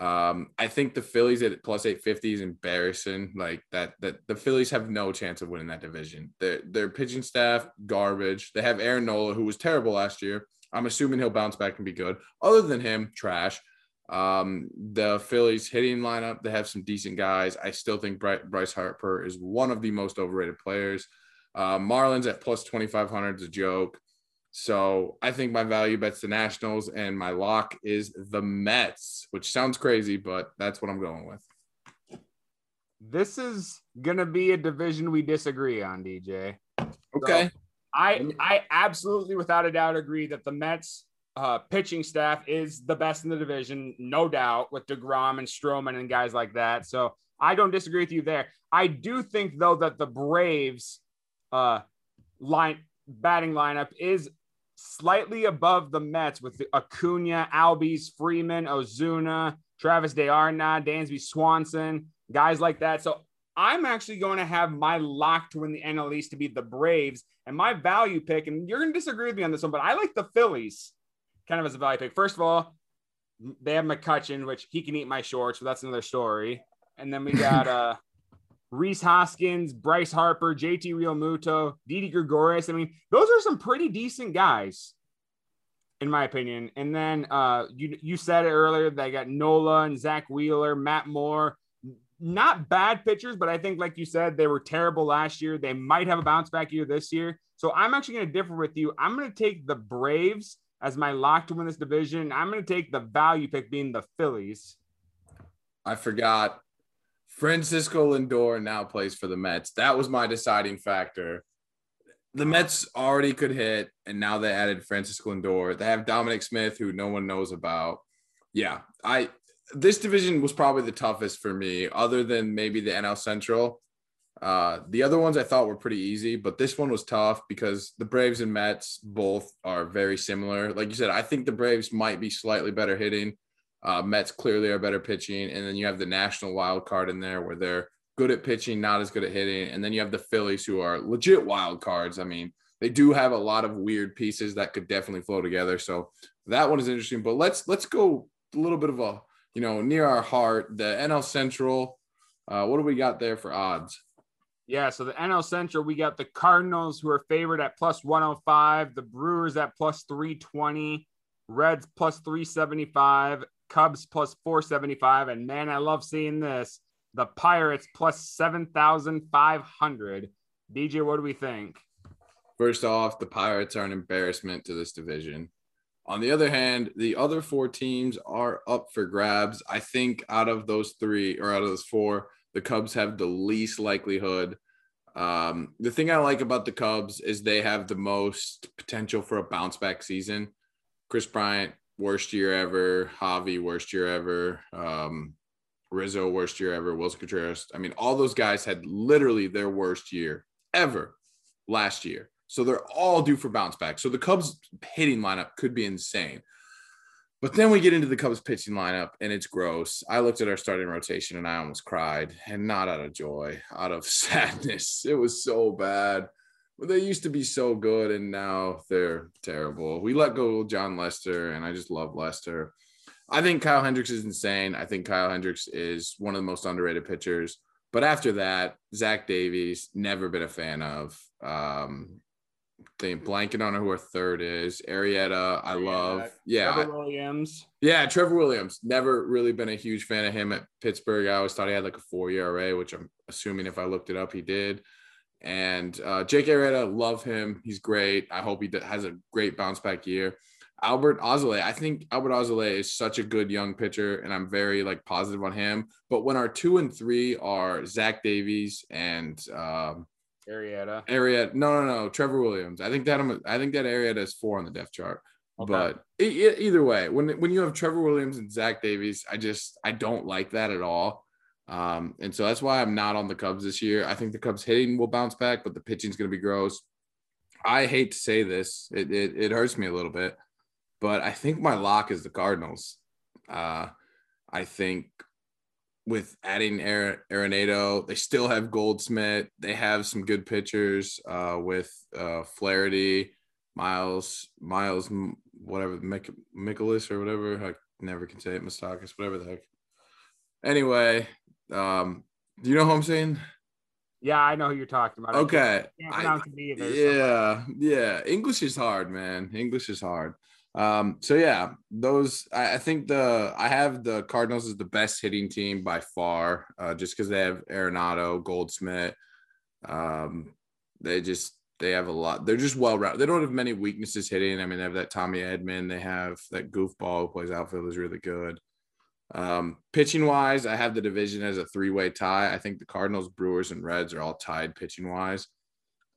Um, I think the Phillies at plus 850 is embarrassing. Like that, that the Phillies have no chance of winning that division. Their their pitching staff garbage. They have Aaron Nola, who was terrible last year. I'm assuming he'll bounce back and be good. Other than him, trash. Um, the Phillies hitting lineup, they have some decent guys. I still think Bryce Harper is one of the most overrated players. Uh, Marlins at plus 2,500 is a joke. So I think my value bet's the Nationals, and my lock is the Mets, which sounds crazy, but that's what I'm going with. This is gonna be a division we disagree on, DJ. Okay. So I I absolutely, without a doubt, agree that the Mets uh, pitching staff is the best in the division, no doubt, with Degrom and Stroman and guys like that. So I don't disagree with you there. I do think though that the Braves uh, line batting lineup is slightly above the Mets with the Acuna, Albies, Freeman, Ozuna, Travis d'Arnaud, Dansby Swanson, guys like that. So I'm actually going to have my lock to win the NL East to be the Braves and my value pick. And you're going to disagree with me on this one, but I like the Phillies kind of as a value pick. First of all, they have McCutchen, which he can eat my shorts, but that's another story. And then we got uh Rhys Hoskins, Bryce Harper, JT Realmuto, Didi Gregorius. I mean, those are some pretty decent guys, in my opinion. And then uh, you you said it earlier. They got Nola and Zack Wheeler, Matt Moore. Not bad pitchers, but I think, like you said, they were terrible last year. They might have a bounce back year this year. So I'm actually going to differ with you. I'm going to take the Braves as my lock to win this division. I'm going to take the value pick being the Phillies. I forgot Francisco Lindor now plays for the Mets. That was my deciding factor. The Mets already could hit, and now they added Francisco Lindor. They have Dominic Smith, who no one knows about. Yeah, I this division was probably the toughest for me, other than maybe the NL Central. Uh, the other ones I thought were pretty easy, but this one was tough because the Braves and Mets both are very similar. Like you said, I think the Braves might be slightly better hitting. Uh, Mets clearly are better pitching, and then you have the national wild card in there where they're good at pitching, not as good at hitting, and then you have the Phillies who are legit wild cards. I mean, they do have a lot of weird pieces that could definitely flow together. So that one is interesting. But let's let's go a little bit of a you know near our heart, the NL Central. Uh, what do we got there for odds? Yeah, so the NL Central, we got the Cardinals who are favored at plus 105, the Brewers at plus 320, Reds plus 375, Cubs plus 475. And man, I love seeing this. the Pirates plus 7,500. DJ, what do we think? First off, the Pirates are an embarrassment to this division. On the other hand, the other four teams are up for grabs. I think out of those three or out of those four, the Cubs have the least likelihood. Um, the thing I like about the Cubs is they have the most potential for a bounce back season. Kris Bryant, worst year ever. Javi, worst year ever. Um, Rizzo, worst year ever. Willson Contreras. I mean, all those guys had literally their worst year ever last year. So they're all due for bounce back. So the Cubs hitting lineup could be insane. But then we get into the Cubs pitching lineup and it's gross. I looked at our starting rotation and I almost cried and not out of joy, out of sadness. It was so bad. They used to be so good and now they're terrible. We let go Jon Lester and I just love Lester. I think Kyle Hendricks is insane. I think Kyle Hendricks is one of the most underrated pitchers. But after that, Zach Davies, never been a fan of. Um, think blanking on who our third is. Arrieta, I love. Yeah. Trevor Williams. Yeah, Trevor Williams. Never really been a huge fan of him at Pittsburgh. I always thought he had like a four ERA, which I'm assuming if I looked it up, he did. And uh, Jake Arrieta, love him. He's great. I hope he has a great bounce back year. Albert Alzolay, I think Albert Alzolay is such a good young pitcher, and I'm very like positive on him. But when our two and three are Zach Davies and um, Arrieta. Arrieta. No, no, no. Trevor Williams. I think that I'm. I think that Arrieta is four on the depth chart. Okay. But either way, when when you have Trevor Williams and Zach Davies, I just I don't like that at all. Um, and so that's why I'm not on the Cubs this year. I think the Cubs hitting will bounce back, but the pitching's going to be gross. I hate to say this, it, it it hurts me a little bit, but I think my lock is the Cardinals. Uh, I think with adding Arenado, they still have Goldschmidt. They have some good pitchers uh, with uh, Flaherty, Miles, Miles, whatever, Mik- Mikolas or whatever. I never can say it, Moustakas, whatever the heck. Anyway, um, do you know who I'm saying? Yeah, I know who you're talking about. I Okay. I- it either, so- yeah, yeah. English is hard, man. English is hard. Um, so yeah, those I, I think the I have the Cardinals as the best hitting team by far, uh, just because they have Arenado, Goldschmidt. Um, they just they have a lot. They're just well rounded. They don't have many weaknesses hitting. I mean, they have that Tommy Edman. They have that goofball who plays outfield is really good. Um, pitching wise, I have the division as a three way tie. I think the Cardinals, Brewers, and Reds are all tied pitching wise.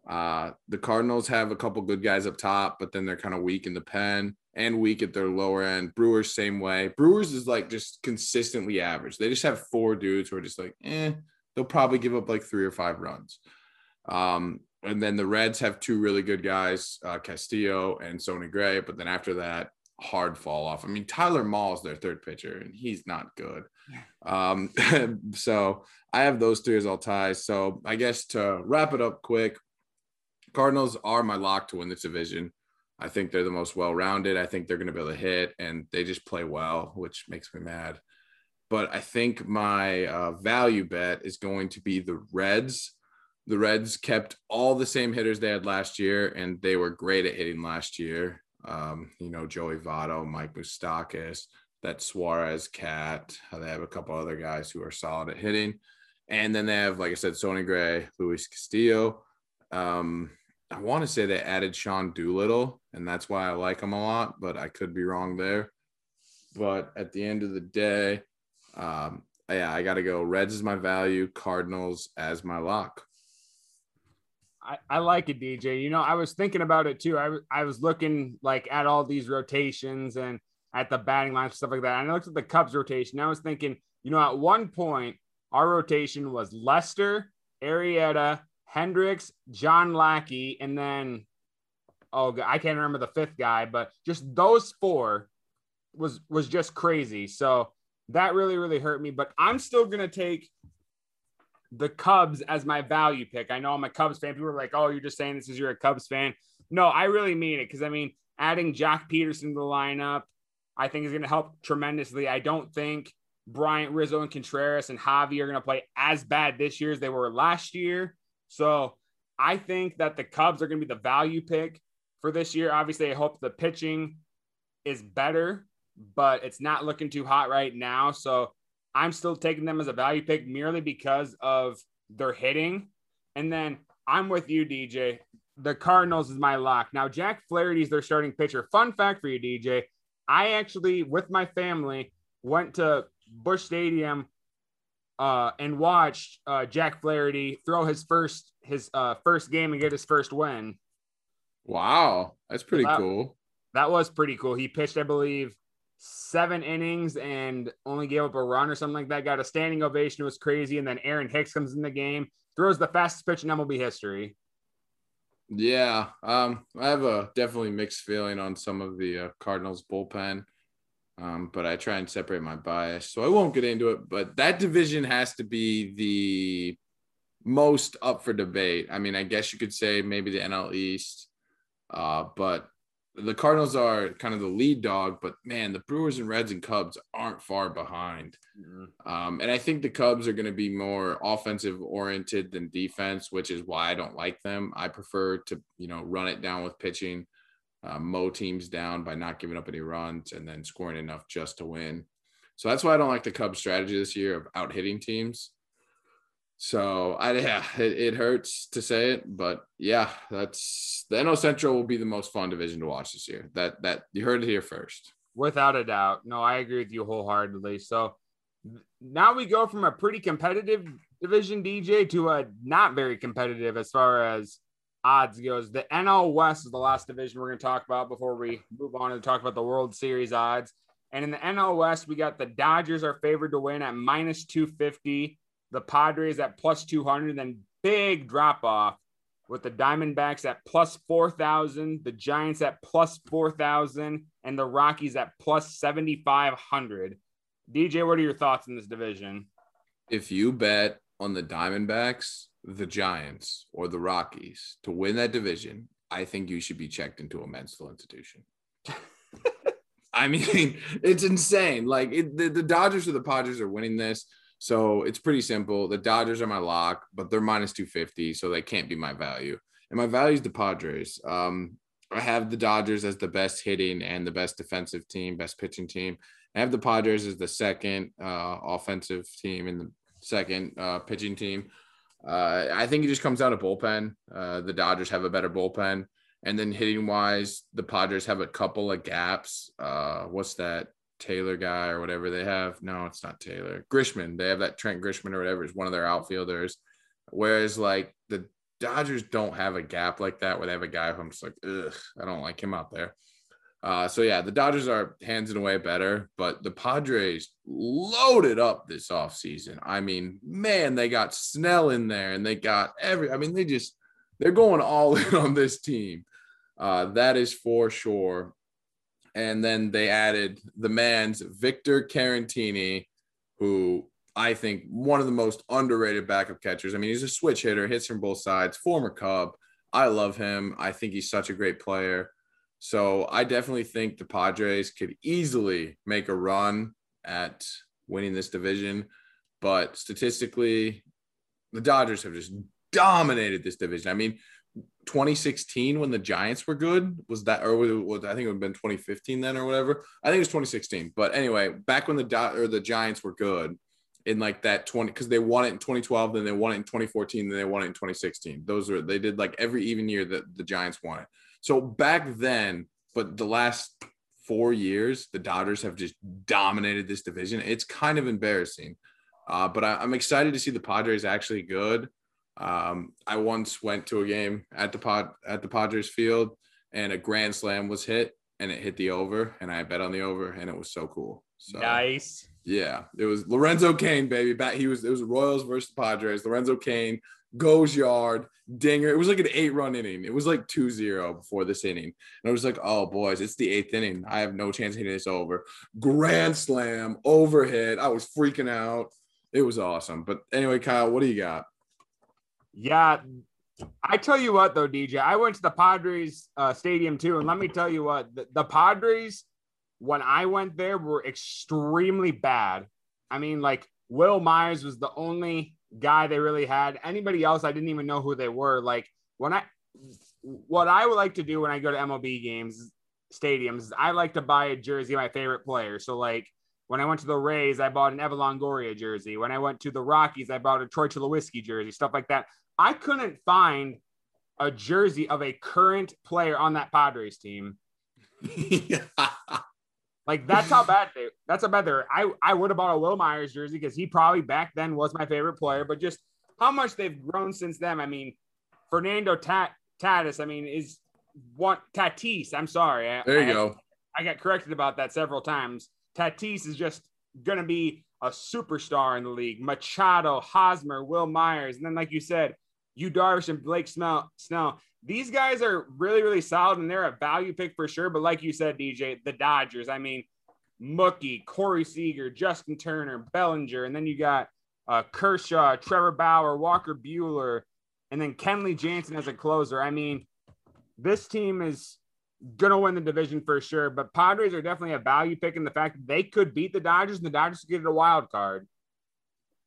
Uh, the Cardinals have a couple good guys up top, but then they're kind of weak in the pen and weak at their lower end. Brewers, same way. Brewers is like just consistently average. They just have four dudes who are just like, eh, they'll probably give up like three or five runs. Um, and then the Reds have two really good guys, uh, Castillo and Sonny Gray. But then after that, hard fall off. I mean, Tyler Mall is their third pitcher, and he's not good. Um, so I have those three as all ties. So I guess to wrap it up quick, Cardinals are my lock to win this division. I think they're the most well rounded. I think they're going to be able to hit, and they just play well, which makes me mad. But I think my uh, value bet is going to be the Reds. The Reds kept all the same hitters they had last year, and they were great at hitting last year. Um, you know, Joey Votto, Mike Moustakas, that Suarez cat. They have a couple other guys who are solid at hitting. And then they have, like I said, Sonny Gray, Luis Castillo. Um, I want to say they added Sean Doolittle, and that's why I like him a lot, but I could be wrong there. But at the end of the day, um, yeah, I got to go. Reds is my value, Cardinals as my lock. I, I like it, DJ. You know, I was thinking about it too. I, I was looking like at all these rotations and at the batting lines, stuff like that. And I looked at the Cubs rotation. I was thinking, you know, at one point, our rotation was Lester, Arrieta, Hendricks, John Lackey, and then, oh, I can't remember the fifth guy, but just those four was was just crazy. So that really, really hurt me. But I'm still gonna take the Cubs as my value pick. I know I'm a Cubs fan. People are like, oh, you're just saying this is you're a Cubs fan. No, I really mean it because I mean, adding Joc Pederson to the lineup, I think is going to help tremendously. I don't think Bryant, Rizzo, and Contreras and Javi are going to play as bad this year as they were last year. So I think that the Cubs are going to be the value pick for this year. Obviously, I hope the pitching is better, but it's not looking too hot right now. So I'm still taking them as a value pick merely because of their hitting. And then I'm with you, DJ. The Cardinals is my lock. Now, Jack Flaherty's their starting pitcher. Fun fact for you, DJ. I actually, with my family, went to Busch Stadium uh, and watched uh, Jack Flaherty throw his first his uh, first game and get his first win. Wow, that's pretty That- cool. That was pretty cool. He pitched, I believe, seven innings and only gave up a run or something like that. Got a standing ovation. It was crazy. And then Aaron Hicks comes in the game, throws the fastest pitch in MLB history. Yeah, um, I have a definitely mixed feeling on some of the uh, Cardinals bullpen, um, but I try and separate my bias, so I won't get into it. But that division has to be the most up for debate. I mean, I guess you could say maybe the NL East, uh, but the Cardinals are kind of the lead dog. But man, the Brewers and Reds and Cubs aren't far behind. Um, and I think the Cubs are going to be more offensive oriented than defense, which is why I don't like them. I prefer to, you know, run it down with pitching, uh, mow teams down by not giving up any runs and then scoring enough just to win. So that's why I don't like the Cubs strategy this year of out hitting teams. So I, yeah, it, it hurts to say it, but yeah, that's the NL Central will be the most fun division to watch this year. That, that you heard it here first. Without a doubt. No, I agree with you wholeheartedly. So now we go from a pretty competitive division, DJ, to a not very competitive as far as odds goes. The NL West is the last division we're going to talk about before we move on to talk about the World Series odds. And in the NL West, we got the Dodgers are favored to win at minus 250, the Padres at plus 200, then big drop off with the Diamondbacks at plus 4,000, the Giants at plus 4,000, and the Rockies at plus 7,500. DJ, what are your thoughts in this division? if you bet on the Diamondbacks, the Giants, or the Rockies to win that division, I think you should be checked into a mental institution. I mean, it's insane. Like it, the, the Dodgers or the Padres are winning this. So it's pretty simple. The Dodgers are my lock, but they're minus 250, so they can't be my value. And my value is the Padres. Um, I have the Dodgers as the best hitting and the best defensive team, best pitching team. I have the Padres as the second uh, offensive team and the second uh, pitching team. Uh, I think it just comes down to bullpen. Uh, the Dodgers have a better bullpen. And then hitting wise, the Padres have a couple of gaps. Uh, what's that Taylor guy or whatever they have? No, it's not Taylor. Grisham. They have that Trent Grisham or whatever is one of their outfielders. Whereas like the Dodgers don't have a gap like that where they have a guy who I'm just like, ugh, I don't like him out there. Uh, so yeah, the Dodgers are hands and away better, but the Padres loaded up this offseason. I mean, man, they got Snell in there and they got every I mean, they just they're going all in on this team. Uh, that is for sure. And then they added the man's Victor Caratini, who I think one of the most underrated backup catchers. I mean, he's a switch hitter, hits from both sides, former Cub. I love him. I think he's such a great player. So I definitely think the Padres could easily make a run at winning this division. But statistically, the Dodgers have just dominated this division. I mean, 2016 when the Giants were good was that, or was, I think it would have been 2015 then or whatever. I think it was 2016. But anyway, back when the Do- or the Giants were good in like that 20 because they won it in 2012, then they won it in 2014, then they won it in 2016. Those are they did like every even year that the Giants won it. So back then, but the last four years, the Dodgers have just dominated this division. It's kind of embarrassing. Uh, but I, I'm excited to see the Padres actually good. Um, I once went to a game at the pod at the Padres field, and a grand slam was hit, and it hit the over, and I bet on the over, and it was so cool. So Nice. yeah, it was Lorenzo Cain, baby. Back he was it was Royals versus Padres. Lorenzo Cain goes yard, dinger. It was like an eight run inning. It was like 2-0 before this inning. And I was like, oh boys, it's the eighth inning. I have no chance hitting this over. Grand slam, overhead. I was freaking out. It was awesome. But anyway, Kyle, what do you got? Yeah. I tell you what, though, DJ, I went to the Padres uh, stadium too. And let me tell you what, the, the Padres, when I went there, were extremely bad. I mean, like, Wil Myers was the only guy they really had. Anybody else, I didn't even know who they were. Like, when I, what I would like to do when I go to MLB games, stadiums, I like to buy a jersey of my favorite player. So, like, When I went to the Rays, I bought an Evan Longoria jersey. When I went to the Rockies, I bought a Troy Tulowitzki jersey, stuff like that. I couldn't find a jersey of a current player on that Padres team. Like that's how bad they that's how bad they're. I, I would have bought a Wil Myers jersey because he probably back then was my favorite player, but just how much they've grown since then. I mean, Fernando Tat Tatis, I mean, is what Tatis. I'm sorry. There you I, go. I got corrected about that several times. Tatis is just gonna be a superstar in the league. Machado, Hosmer, Wil Myers, and then like you said, you Darvish and Blake Snell. Snell. These guys are really, really solid, and they're a value pick for sure. But like you said, DJ, the Dodgers. I mean, Mookie, Corey Seager, Justin Turner, Bellinger, and then you got uh, Kershaw, Trevor Bauer, Walker Buehler, and then Kenley Jansen as a closer. I mean, this team is gonna win the division for sure. But Padres are definitely a value pick in the fact that they could beat the Dodgers, and the Dodgers could get a wild card.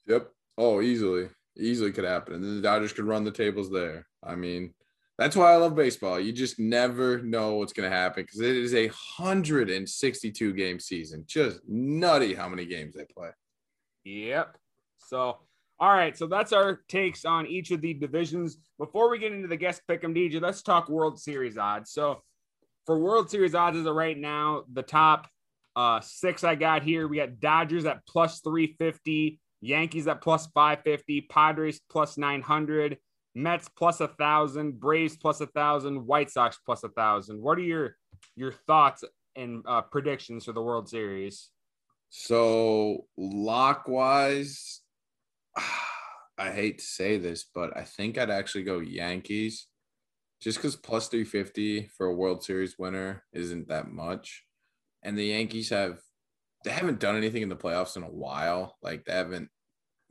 Yep. Oh, easily, easily could happen, and then the Dodgers could run the tables there. I mean, that's why I love baseball. You just never know what's going to happen because it is a 162 game season. Just nutty how many games they play. Yep. So, all right. So that's our takes on each of the divisions. Before we get into the guest pick 'em DJ, let's talk World Series odds. So, for World Series odds as of right now, the top uh, six I got here, we got Dodgers at plus 350, Yankees at plus 550, Padres plus 900. Mets plus a thousand, Braves plus a thousand, White Sox plus a thousand. What are your your thoughts and uh, predictions for the World Series? So lock wise, I hate to say this, but I think I'd actually go Yankees, just because plus three fifty for a World Series winner isn't that much, and the Yankees have they haven't done anything in the playoffs in a while. Like they haven't,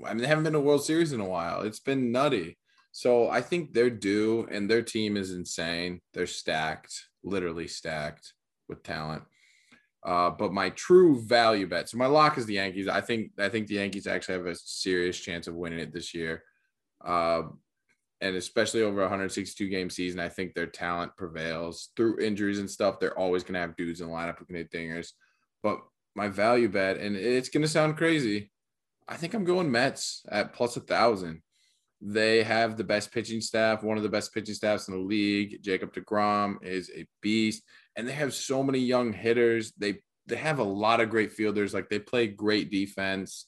I mean, they haven't been to World Series in a while. It's been nutty. So I think they're due, and their team is insane. They're stacked, literally stacked with talent. Uh, but my true value bet, so my lock is the Yankees. I think I think the Yankees actually have a serious chance of winning it this year, uh, and especially over a 162 game season. I think their talent prevails through injuries and stuff. They're always going to have dudes in the lineup who can hit dingers. But my value bet, and it's going to sound crazy, I think I'm going Mets at plus a thousand. They have the best pitching staff, one of the best pitching staffs in the league. Jacob DeGrom is a beast, and they have so many young hitters. They they have a lot of great fielders. Like they play great defense.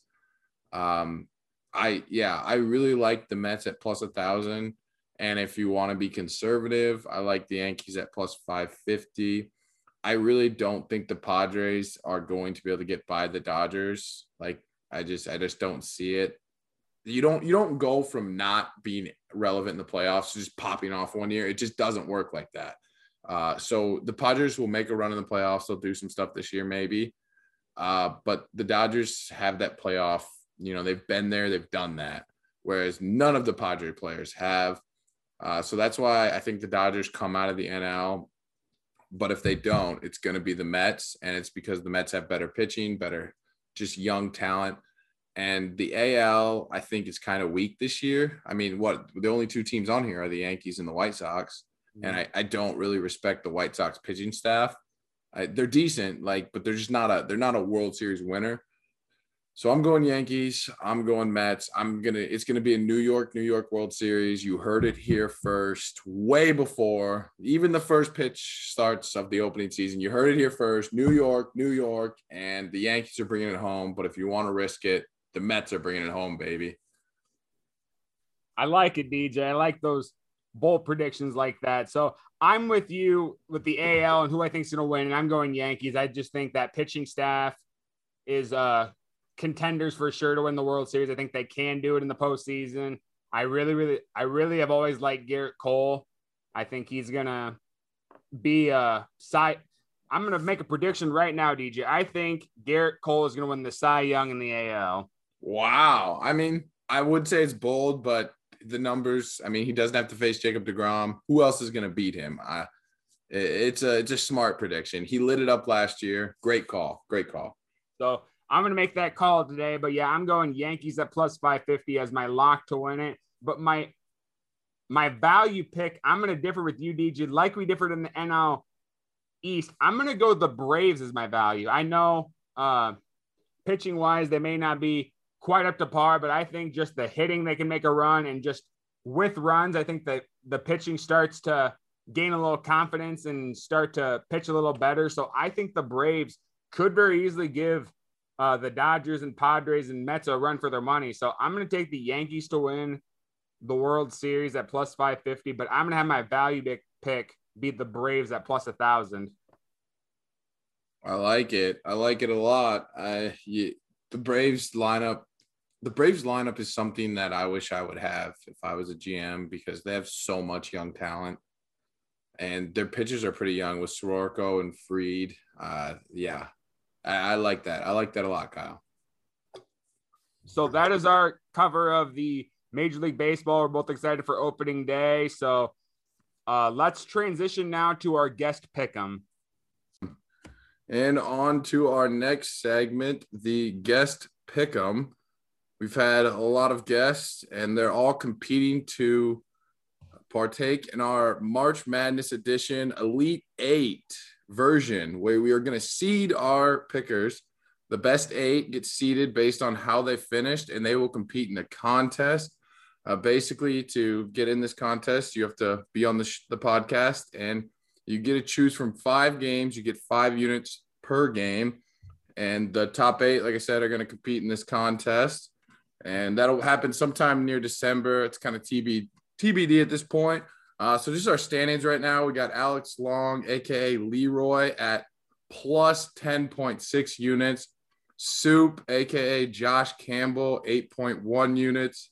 Um, I yeah, I really like the Mets at plus a thousand. And if you want to be conservative, I like the Yankees at plus 550. I really don't think the Padres are going to be able to get by the Dodgers. Like I just I just don't see it you don't you don't go from not being relevant in the playoffs to just popping off one year. It just doesn't work like that. Uh, so the Padres will make a run in the playoffs. They'll do some stuff this year, maybe. Uh, but the Dodgers have that playoff. You know, they've been there, they've done that. Whereas none of the Padre players have. Uh, so that's why I think the Dodgers come out of the NL. But if they don't, it's going to be the Mets, and it's because the Mets have better pitching, better just young talent. And the AL, I think, is kind of weak this year. I mean, what the only two teams on here are the Yankees and the White Sox. Mm-hmm. And I, I don't really respect the White Sox pitching staff. I, they're decent, like, but they're just not a they're not a World Series winner. So I'm going Yankees. I'm going Mets. I'm gonna. It's gonna be a New York, New York World Series. You heard it here first, way before even the first pitch starts of the opening season. You heard it here first. New York, New York, and the Yankees are bringing it home. But if you want to risk it, the Mets are bringing it home, baby. I like it, DJ. I like those bold predictions like that. So I'm with you with the AL and who I think is going to win. And I'm going Yankees. I just think that pitching staff is uh contenders for sure to win the World Series. I think they can do it in the postseason. I really, really, I really have always liked Gerrit Cole. I think he's gonna be a side. I'm gonna make a prediction right now, DJ. I think Gerrit Cole is gonna win the Cy Young in the AL. Wow. I mean, I would say it's bold, but the numbers. I mean, he doesn't have to face Jacob Degrom. Who else is going to beat him? I, it's a it's a smart prediction. He lit it up last year. Great call. Great call. So I'm gonna make that call today. But yeah, I'm going Yankees at plus 550 as my lock to win it. But my my value pick, I'm gonna differ with you, DJ, like we differed in the NL East. I'm gonna go the Braves as my value. I know uh pitching wise, they may not be quite up to par, but I think just the hitting they can make a run and just with runs, I think that the pitching starts to gain a little confidence and start to pitch a little better. So I think the Braves could very easily give uh, the Dodgers and Padres and Mets a run for their money. So I'm going to take the Yankees to win the World Series at plus 550, but I'm going to have my value pick beat the Braves at plus a thousand. I like it. I like it a lot. I you, the Braves lineup. The Braves lineup is something that I wish I would have if I was a GM because they have so much young talent, and their pitchers are pretty young with Soroka and Fried. Uh, yeah, I, I like that. I like that a lot, Kyle. So that is our cover of the Major League Baseball. We're both excited for opening day. So uh, let's transition now to our guest pick'em. And on to our next segment, the guest pick'em. We've had a lot of guests, and they're all competing to partake in our March Madness edition Elite Eight version, where we are going to seed our pickers. The best eight get seeded based on how they finished, and they will compete in a contest. Uh, basically, to get in this contest, you have to be on the, sh- the podcast and you get to choose from five games. You get five units per game. And the top eight, like I said, are going to compete in this contest. And that'll happen sometime near December. It's kind of TB, TBD at this point. Uh, so just our standings right now. We got Alex Long, aka Leroy, at plus 10.6 units. Soup, aka Josh Campbell, 8.1 units.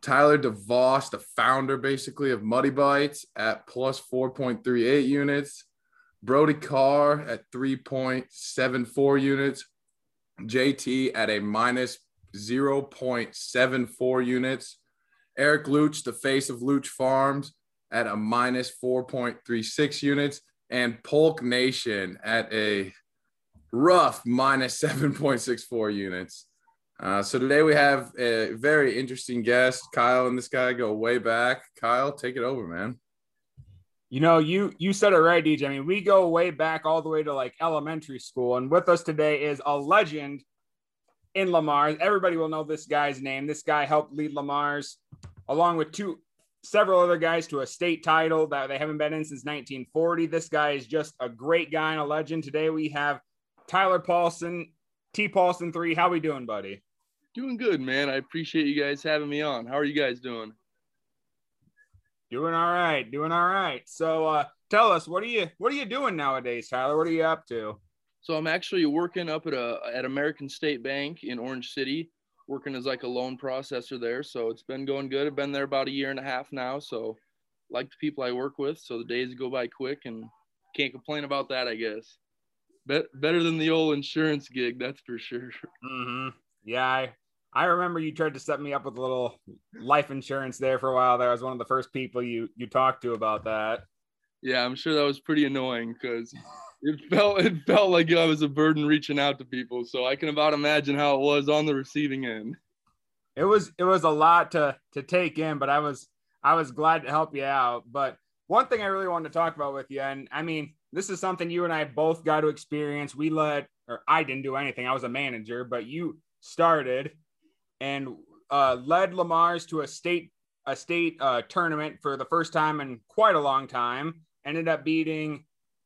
Tyler DeVos, the founder basically of Muddy Bites, at plus 4.38 units. Brody Carr at 3.74 units. JT at a minus 0.74 units. Eric Luch, the face of Luch Farms, at a minus 4.36 units. And Polk Nation at a rough minus 7.64 units. Uh, so today we have a very interesting guest. Kyle and this guy go way back. Kyle, take it over, man. You know, you you said it right, DJ. I mean, we go way back all the way to like elementary school, and with us today is a legend in Le Mars. Everybody will know this guy's name. This guy helped lead Le Mars along with two several other guys, to a state title that they haven't been in since 1940. This guy is just a great guy and a legend. Today we have Tyler Paulson, T Paulson three. How we doing, buddy? Doing good, man. I appreciate you guys having me on. How are you guys doing? Doing all right. Doing all right. So uh tell us what are you what are you doing nowadays, Tyler? What are you up to? So I'm actually working up at a at American State Bank in Orange City, working as like a loan processor there. So it's been going good. I've been there about a year and a half now. So like the people I work with. So the days go by quick and can't complain about that, I guess. Bet better than the old insurance gig, that's for sure. Mm-hmm. Yeah, I, I remember you tried to set me up with a little life insurance there for a while. There, I was one of the first people you you talked to about that. Yeah, I'm sure that was pretty annoying because it felt it felt like I was a burden reaching out to people. So I can about imagine how it was on the receiving end. It was it was a lot to to take in, but I was I was glad to help you out. But one thing I really wanted to talk about with you, and I mean, this is something you and I both got to experience. We let, or I didn't do anything. I was a manager, but you started and uh, led Le Mars to a state a state uh, tournament for the first time in quite a long time. Ended up beating,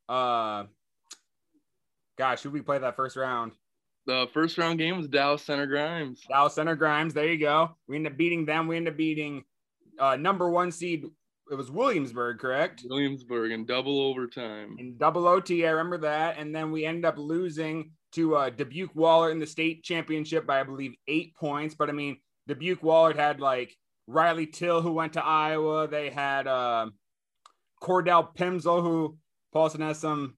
uh, gosh, who we play that first round? The first round game was Dallas Center Grimes. Dallas Center Grimes. There you go. We ended up beating them. We ended up beating uh, number one seed. It was Williamsburg, correct? Williamsburg in double overtime. In double OT, I remember that. And then we ended up losing to uh, Dubuque Wahlert in the state championship by I believe eight points. But I mean, Dubuque Wahlert had like Riley Till who went to Iowa. They had uh, Cordell Pemsl who Paulson has some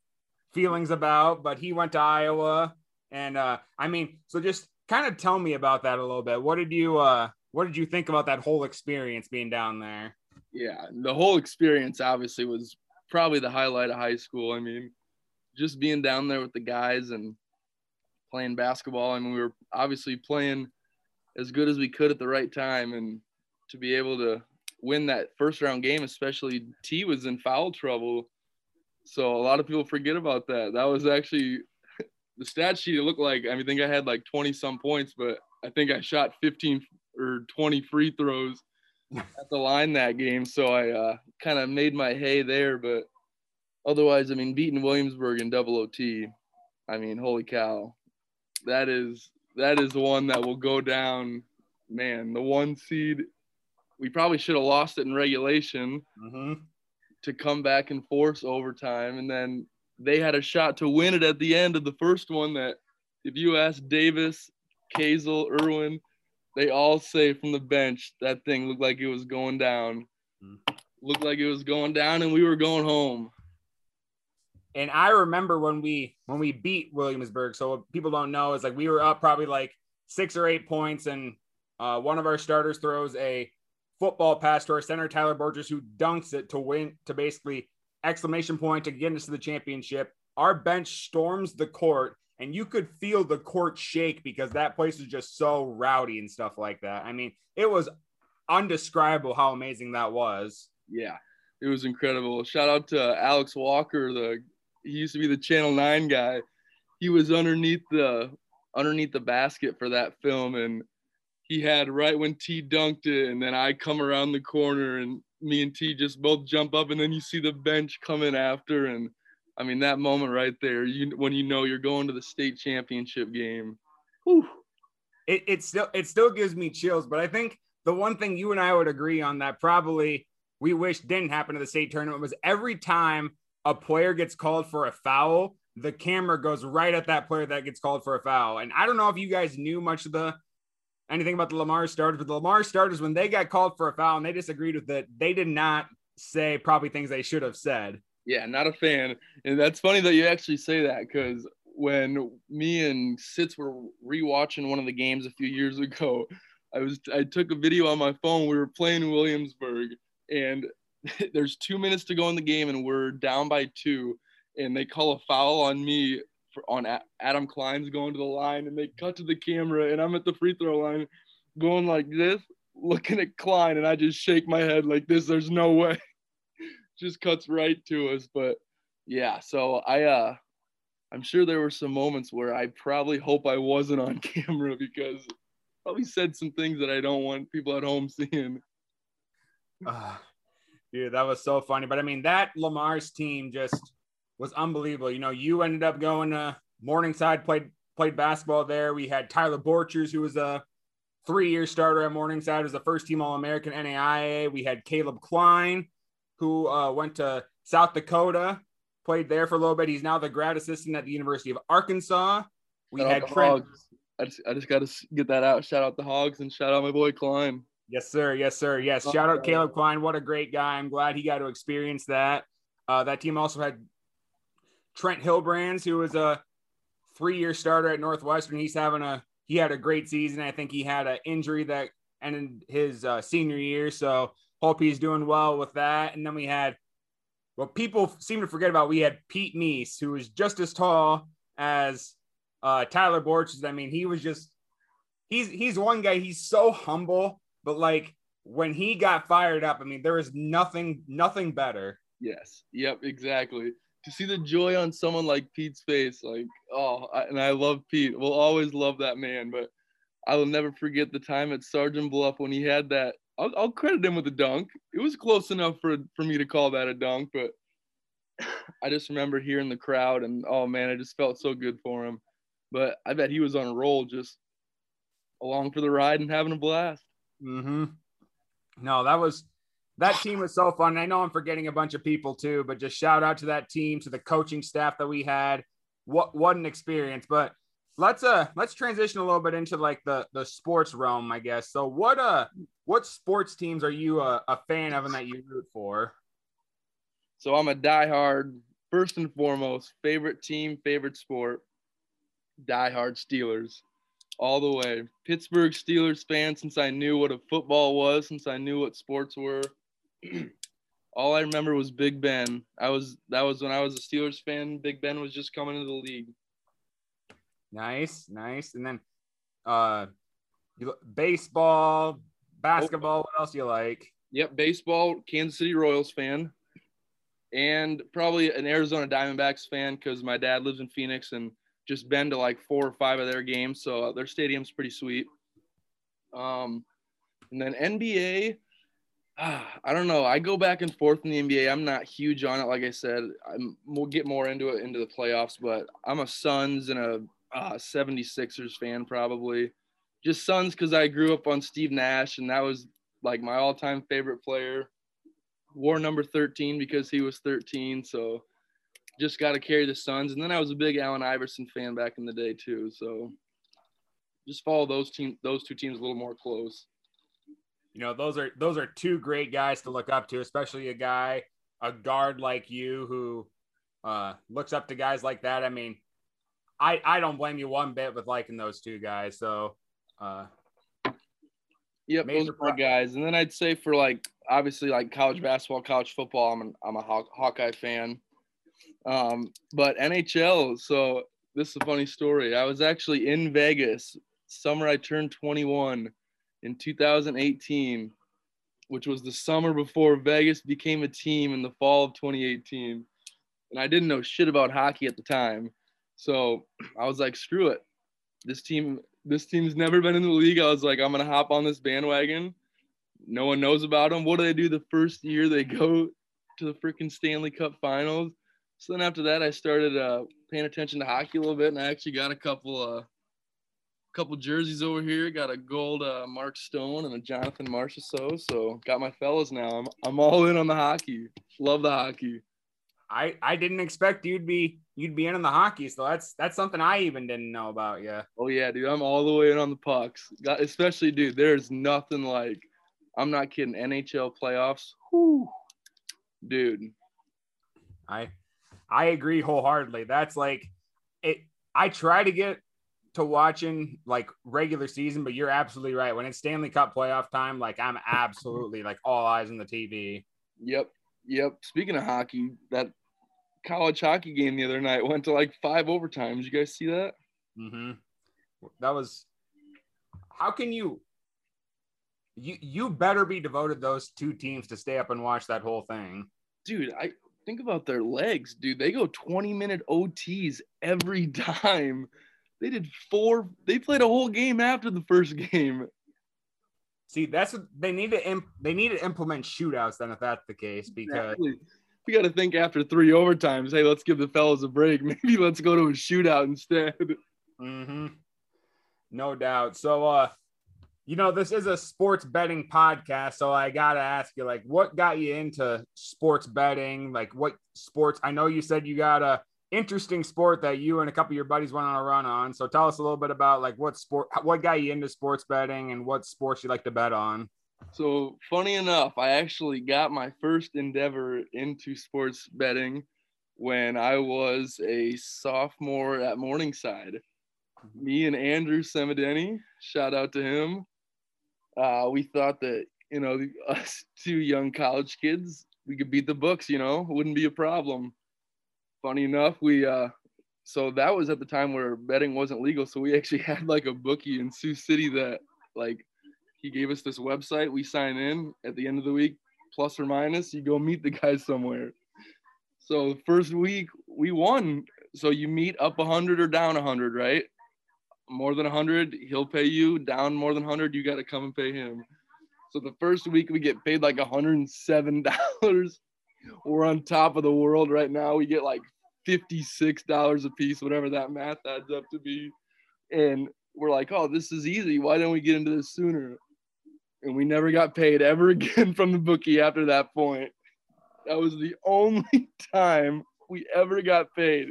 feelings about, but he went to Iowa. And uh, I mean, so just kind of tell me about that a little bit. What did you uh, what did you think about that whole experience being down there? Yeah, the whole experience obviously was probably the highlight of high school. I mean, just being down there with the guys and playing basketball. I mean, we were obviously playing as good as we could at the right time, and to be able to win that first round game, especially T was in foul trouble. So a lot of people forget about that. That was actually the stat sheet, it looked like I mean, I think I had like 20 some points, but I think I shot 15 or 20 free throws at the line that game. So I uh, kind of made my hay there. But otherwise, I mean, beating Williamsburg in double OT, I mean, holy cow, that is that is one that will go down. Man, the one seed, we probably should have lost it in regulation Mm-hmm. To come back and force overtime. And then they had a shot to win it at the end of the first one that if you ask Davis, Kazel, Irwin, they all say from the bench that thing looked like it was going down. Mhm. Looked like it was going down and we were going home. And I remember when we when we beat Williamsburg. So what people don't know is like we were up probably like six or eight points, and uh, one of our starters throws a football pass to our center Tyler Burgess, who dunks it to win to basically exclamation point to get us to the championship. Our bench storms the court, and you could feel the court shake because that place was just so rowdy and stuff like that. I mean, it was undescribable how amazing that was. Yeah, it was incredible. Shout out to Alex Walker, the he used to be the Channel 9 guy. He was underneath the underneath the basket for that film and he had right when T dunked it and then I come around the corner and me and T just both jump up and then you see the bench coming after and I mean that moment right there you when you know you're going to the state championship game. Whew. it, it still it still gives me chills. But I think the one thing you and I would agree on that probably we wish didn't happen to the state tournament was every time a player gets called for a foul, the camera goes right at that player that gets called for a foul. And I don't know if you guys knew much of the anything about the Le Mars starters, but the Le Mars starters when they got called for a foul and they disagreed with it, they did not say probably things they should have said. Yeah, not a fan. And that's funny that you actually say that because when me and Sitz were rewatching one of the games a few years ago, I was I took a video on my phone. We were playing Williamsburg, and there's two minutes to go in the game, and we're down by two, and they call a foul on me on Adam Klein's going to the line, and they cut to the camera, and I'm at the free throw line, going like this, looking at Klein, and I just shake my head like this. There's no way. just cuts right to us, but yeah. So I uh I'm sure there were some moments where I probably hope I wasn't on camera because probably said some things that I don't want people at home seeing. Ah, dude, that was so funny. But I mean, that Lamar's team just was unbelievable. You know, you ended up going to Morningside, played played basketball there. We had Tyler Borchers, who was a three-year starter at Morningside, was the first team All-American NAIA. We had Caleb Klein, who uh, went to South Dakota, played there for a little bit. He's now the grad assistant at the University of Arkansas. We Shout had Trent. Hogs. I just I just got to get that out. Shout out the Hogs and shout out my boy Klein. Yes, sir. Yes, sir. Yes. Shout out Caleb Klein. What a great guy. I'm glad he got to experience that. Uh, that team also had Trent Hillbrands, who was a three-year starter at Northwestern. He's having a he had a great season. I think he had an injury that ended his uh, senior year, so hope he's doing well with that. And then we had what people seem to forget about. We had Pete Neese, who was just as tall as uh, Tyler Borchers. I mean, he was just he's he's one guy. He's so humble, but like when he got fired up, I mean, there was nothing nothing better. Yes. Yep. Exactly. To see the joy on someone like Pete's face, like oh, I, and I love Pete. We'll always love that man, but I will never forget the time at Sergeant Bluff when he had that. I'll, I'll credit him with a dunk. It was close enough for for me to call that a dunk, but I just remember hearing the crowd and oh man, I just felt so good for him. But I bet he was on a roll, just along for the ride and having a blast. Mm-hmm. No, that was that team was so fun. And I know I'm forgetting a bunch of people too, but just shout out to that team, to the coaching staff that we had. What what an experience! But let's uh let's transition a little bit into like the the sports realm, I guess. So what uh what sports teams are you a, a fan of and that you root for? So I'm a diehard, first and foremost, favorite team, favorite sport, diehard Steelers, all the way. Pittsburgh Steelers fan since I knew what a football was, since I knew what sports were. all I remember was Big Ben. I was that was when I was a Steelers fan. Big Ben was just coming into the league. Nice, nice. And then uh you, baseball, basketball, what else do you like? Yep, baseball, Kansas City Royals fan, and probably an Arizona Diamondbacks fan because my dad lives in Phoenix and just been to like four or five of their games, so their stadium's pretty sweet. Um, and then NBA, ah, I don't know. I go back and forth in the NBA. I'm not huge on it, like I said. I'm, we'll get more into it into the playoffs, but I'm a Suns and a uh, 76ers fan probably. Just Suns because I grew up on Steve Nash, and that was like my all-time favorite player. Wore number 13 because he was 13, so just got to carry the Suns. And then I was a big Allen Iverson fan back in the day too, so just follow those team those two teams a little more close. You know, those are those are two great guys to look up to, especially a guy, a guard like you who uh, looks up to guys like that. I mean, I I don't blame you one bit with liking those two guys. So, uh, Yep, those are my guys. And then I'd say for like obviously like college basketball, college football, I'm an, I'm a Haw- Hawkeye fan. Um, but NHL. So this is a funny story. I was actually in Vegas summer I turned 21 in 2018, which was the summer before Vegas became a team in the fall of 2018. And I didn't know shit about hockey at the time. So I was like, screw it. This team, this team's never been in the league. I was like, I'm gonna hop on this bandwagon. No one knows about them. What do they do the first year they go to the freaking Stanley Cup Finals? So then after that, I started uh, paying attention to hockey a little bit, and I actually got a couple uh, couple jerseys over here. Got a gold uh, Mark Stone and a Jonathan Marchessault. So got my fellas now. I'm I'm all in on the hockey. Love the hockey. I I didn't expect you'd be you'd be in on the hockey, so that's that's something I even didn't know about. Yeah. Oh yeah, dude. I'm all the way in on the pucks. Got, especially, dude. There's nothing like. I'm not kidding. NHL playoffs. Whoo, dude. I I agree wholeheartedly. That's like it. I try to get to watching like regular season, but you're absolutely right. When it's Stanley Cup playoff time, like I'm absolutely like all eyes on the TV. Yep. Yep. Speaking of hockey, that college hockey game the other night went to like five overtimes. You guys see that? Mm-hmm. That was how can you you you better be devoted those two teams to stay up and watch that whole thing. Dude, I think about their legs, dude. They go 20 minute OTs every time. They did four. They played a whole game after the first game. See, that's what they need to imp, they need to implement shootouts then if that's the case because exactly. we got to think after three overtimes. Hey, let's give the fellas a break. Maybe let's go to a shootout instead. Mm-hmm. No doubt. So, uh, you know, this is a sports betting podcast, so I gotta ask you, like, what got you into sports betting? Like, what sports? I know you said you got a interesting sport that you and a couple of your buddies went on a run on. So tell us a little bit about like what sport, what got you into sports betting, and what sports you like to bet on. So funny enough, I actually got my first endeavor into sports betting when I was a sophomore at Morningside. Me and Andrew Semideni, shout out to him. Uh, we thought that you know us two young college kids, we could beat the books. You know, wouldn't be a problem funny enough, we uh so that was at the time where betting wasn't legal. So we actually had like a bookie in Sioux City that like he gave us this website. We sign in at the end of the week, plus or minus, you go meet the guy somewhere. So first week we won. So you meet up 100 or down 100, right? More than 100, he'll pay you. Down more than 100, you got to come and pay him. So the first week we get paid like $107. We're on top of the world right now. We get like $56 a piece, whatever that math adds up to be. And we're like, oh, this is easy. Why don't we get into this sooner? And we never got paid ever again from the bookie after that point. That was the only time we ever got paid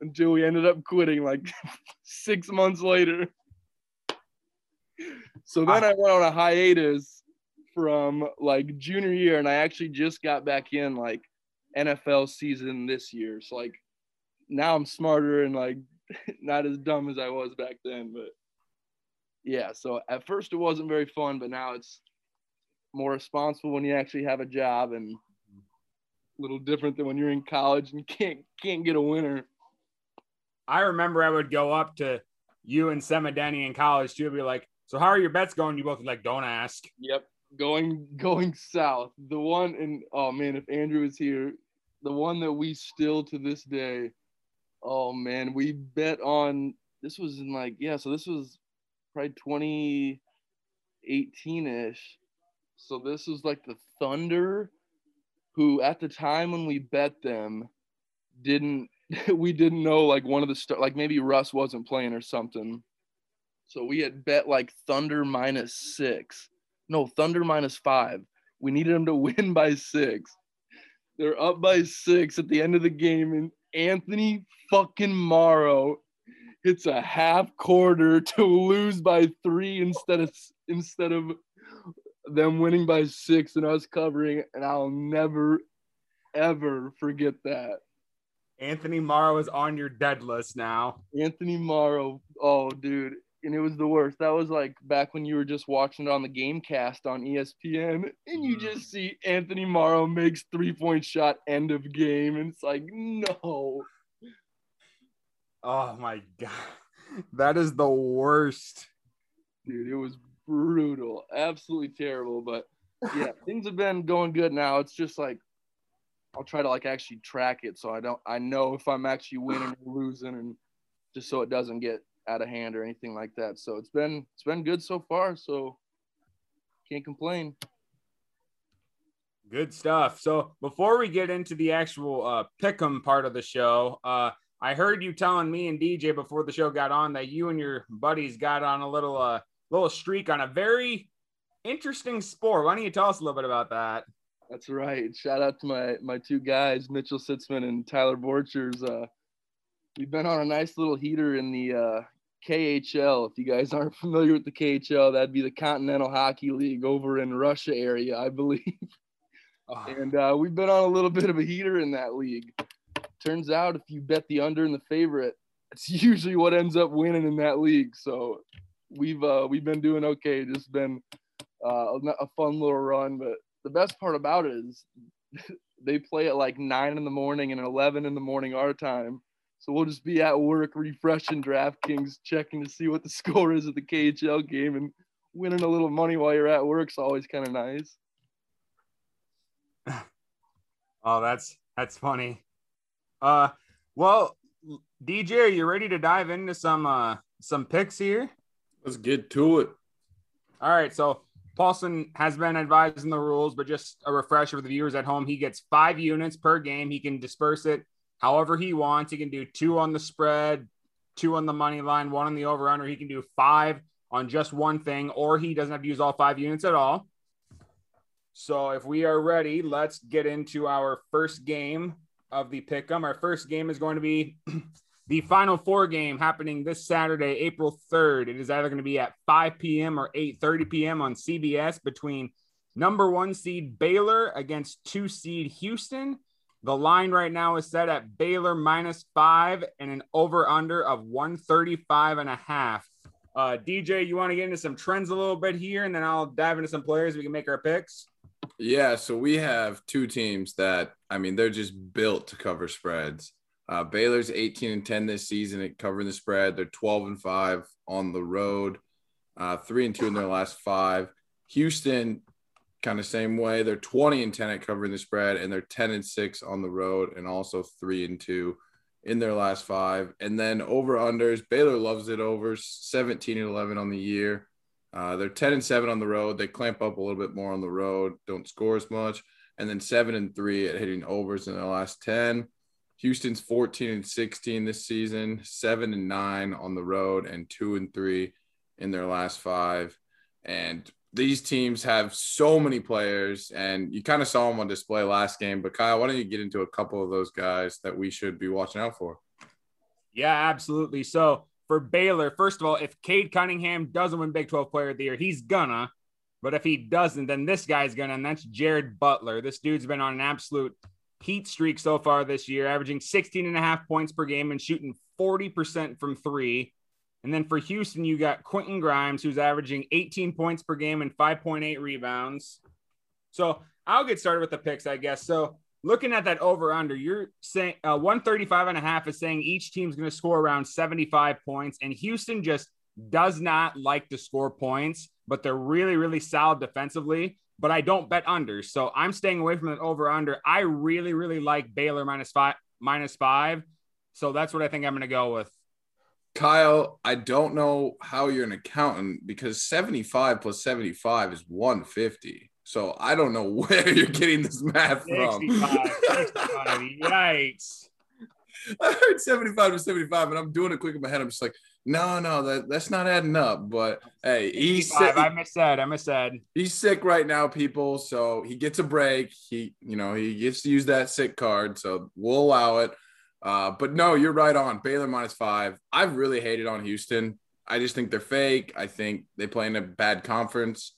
until we ended up quitting like six months later. So then ah. I went on a hiatus from like junior year, and I actually just got back in like NFL season this year. So like now I'm smarter and like not as dumb as I was back then. But yeah, so at first it wasn't very fun, but now it's more responsible when you actually have a job and a little different than when you're in college and can't can't get a winner. I remember I would go up to you and Semideni in college too, be like, "So how are your bets going?" You both like, "Don't ask." Yep, going going south. The one and oh man, if Andrew was here, the one that we still to this day Oh man, we bet on this was in like yeah, so this was probably 2018 ish. So this was like the Thunder, who at the time when we bet them, didn't we didn't know like one of the star like maybe Russ wasn't playing or something. So we had bet like Thunder minus six. No, Thunder minus five. We needed them to win by six. They're up by six at the end of the game, and Anthony fucking Morrow hits a half quarter to lose by three instead of instead of them winning by six and us covering, and I'll never ever forget that. Anthony Morrow is on your dead list now. Anthony Morrow, oh dude, and it was the worst. That was like back when you were just watching it on the game cast on ESPN, and you mm-hmm. just see Anthony Morrow makes three point shot end of game, and it's like, no. Oh my god. That is the worst. Dude, it was brutal. Absolutely terrible. But yeah, things have been going good now. It's just like I'll try to like actually track it so I don't I know if I'm actually winning or losing and just so it doesn't get out of hand or anything like that. So it's been it's been good so far. So can't complain. Good stuff. So before we get into the actual uh, pick'em part of the show, uh, I heard you telling me and DJ before the show got on that you and your buddies got on a little uh, little streak on a very interesting sport. Why don't you tell us a little bit about that? That's right. Shout out to my my two guys, Mitchell Sitzman and Tyler Borchers. Uh, we've been on a nice little heater in the uh, KHL. If you guys aren't familiar with the KHL, that'd be the Continental Hockey League over in Russia area, I believe. Oh. And uh, we've been on a little bit of a heater in that league. Turns out, if you bet the under and the favorite, it's usually what ends up winning in that league. So we've uh, we've been doing okay. Just been uh, a fun little run. But the best part about it is they play at like nine in the morning and eleven in the morning our time. So we'll just be at work refreshing DraftKings, checking to see what the score is of the KHL game, and winning a little money while you're at work is always kind of nice. oh, that's that's funny. Uh, well, DJ, are you ready to dive into some uh some picks here? Let's get to it. All right. So Paulson has been advising the rules, but just a refresher for the viewers at home. He gets five units per game. He can disperse it however he wants. He can do two on the spread, two on the money line, one on the over under. He can do five on just one thing, or he doesn't have to use all five units at all. So if we are ready, let's get into our first game of the pick'em. Our first game is going to be the Final Four game happening this Saturday, April 3rd. It is either going to be at 5 p.m. or 8:30 p.m. on CBS between number one seed Baylor against two seed Houston. The line right now is set at Baylor minus five and an over under of 135 and a half. Uh, DJ, you want to get into some trends a little bit here, and then I'll dive into some players. We can make our picks. Yeah, so we have two teams that I mean they're just built to cover spreads. Uh, Baylor's 18 and 10 this season at covering the spread. They're 12 and 5 on the road, uh, 3 and 2 in their last five. Houston, kind of same way. They're 20 and 10 at covering the spread, and they're 10 and 6 on the road, and also 3 and 2 in their last five. And then over unders, Baylor loves it over 17 and 11 on the year. Uh, they're 10 and 7 on the road. They clamp up a little bit more on the road, don't score as much. And then 7 and 3 at hitting overs in their last 10. Houston's 14 and 16 this season, seven and nine on the road, and two and three in their last five. And these teams have so many players, and you kind of saw them on display last game. But Kyle, why don't you get into a couple of those guys that we should be watching out for? Yeah, absolutely. So for Baylor, first of all, if Cade Cunningham doesn't win Big 12 Player of the Year, he's gonna. But if he doesn't, then this guy's gonna, and that's Jared Butler. This dude's been on an absolute heat streak so far this year, averaging 16 and a half points per game and shooting 40% from three. And then for Houston, you got Quentin Grimes, who's averaging 18 points per game and 5.8 rebounds. So I'll get started with the picks, I guess. So looking at that over under, you're saying uh, 135 and a half is saying each team's going to score around 75 points. And Houston just does not like to score points, but they're really, really solid defensively but I don't bet unders. So I'm staying away from an over under. I really, really like Baylor minus five, minus five. So that's what I think I'm going to go with. Kyle, I don't know how you're an accountant because 75 plus 75 is 150. So I don't know where you're getting this math from. 65, 65. Yikes. I heard 75 to 75, and I'm doing it quick in my head. I'm just like, no, no, that, that's not adding up. But hey, he's sick, 65. I missaid. I missaid. he's sick right now, people. So he gets a break. He, you know, he gets to use that sick card. So we'll allow it. Uh, but no, you're right on. Baylor minus five. I've really hated on Houston. I just think they're fake. I think they play in a bad conference,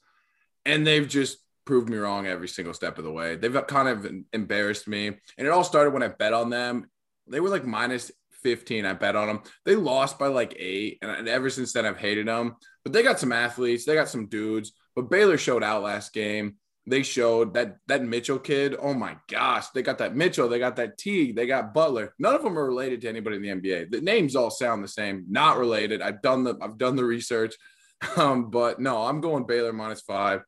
and they've just proved me wrong every single step of the way. They've kind of embarrassed me, and it all started when I bet on them. They were like minus 15. I bet on them. They lost by like eight, and ever since then I've hated them. But they got some athletes. They got some dudes. But Baylor showed out last game they showed that that Mitchell kid. Oh my gosh, they got that Mitchell, they got that T, they got Butler. None of them are related to anybody in the NBA. The names all sound the same, not related. I've done the I've done the research, um, but no, I'm going Baylor minus five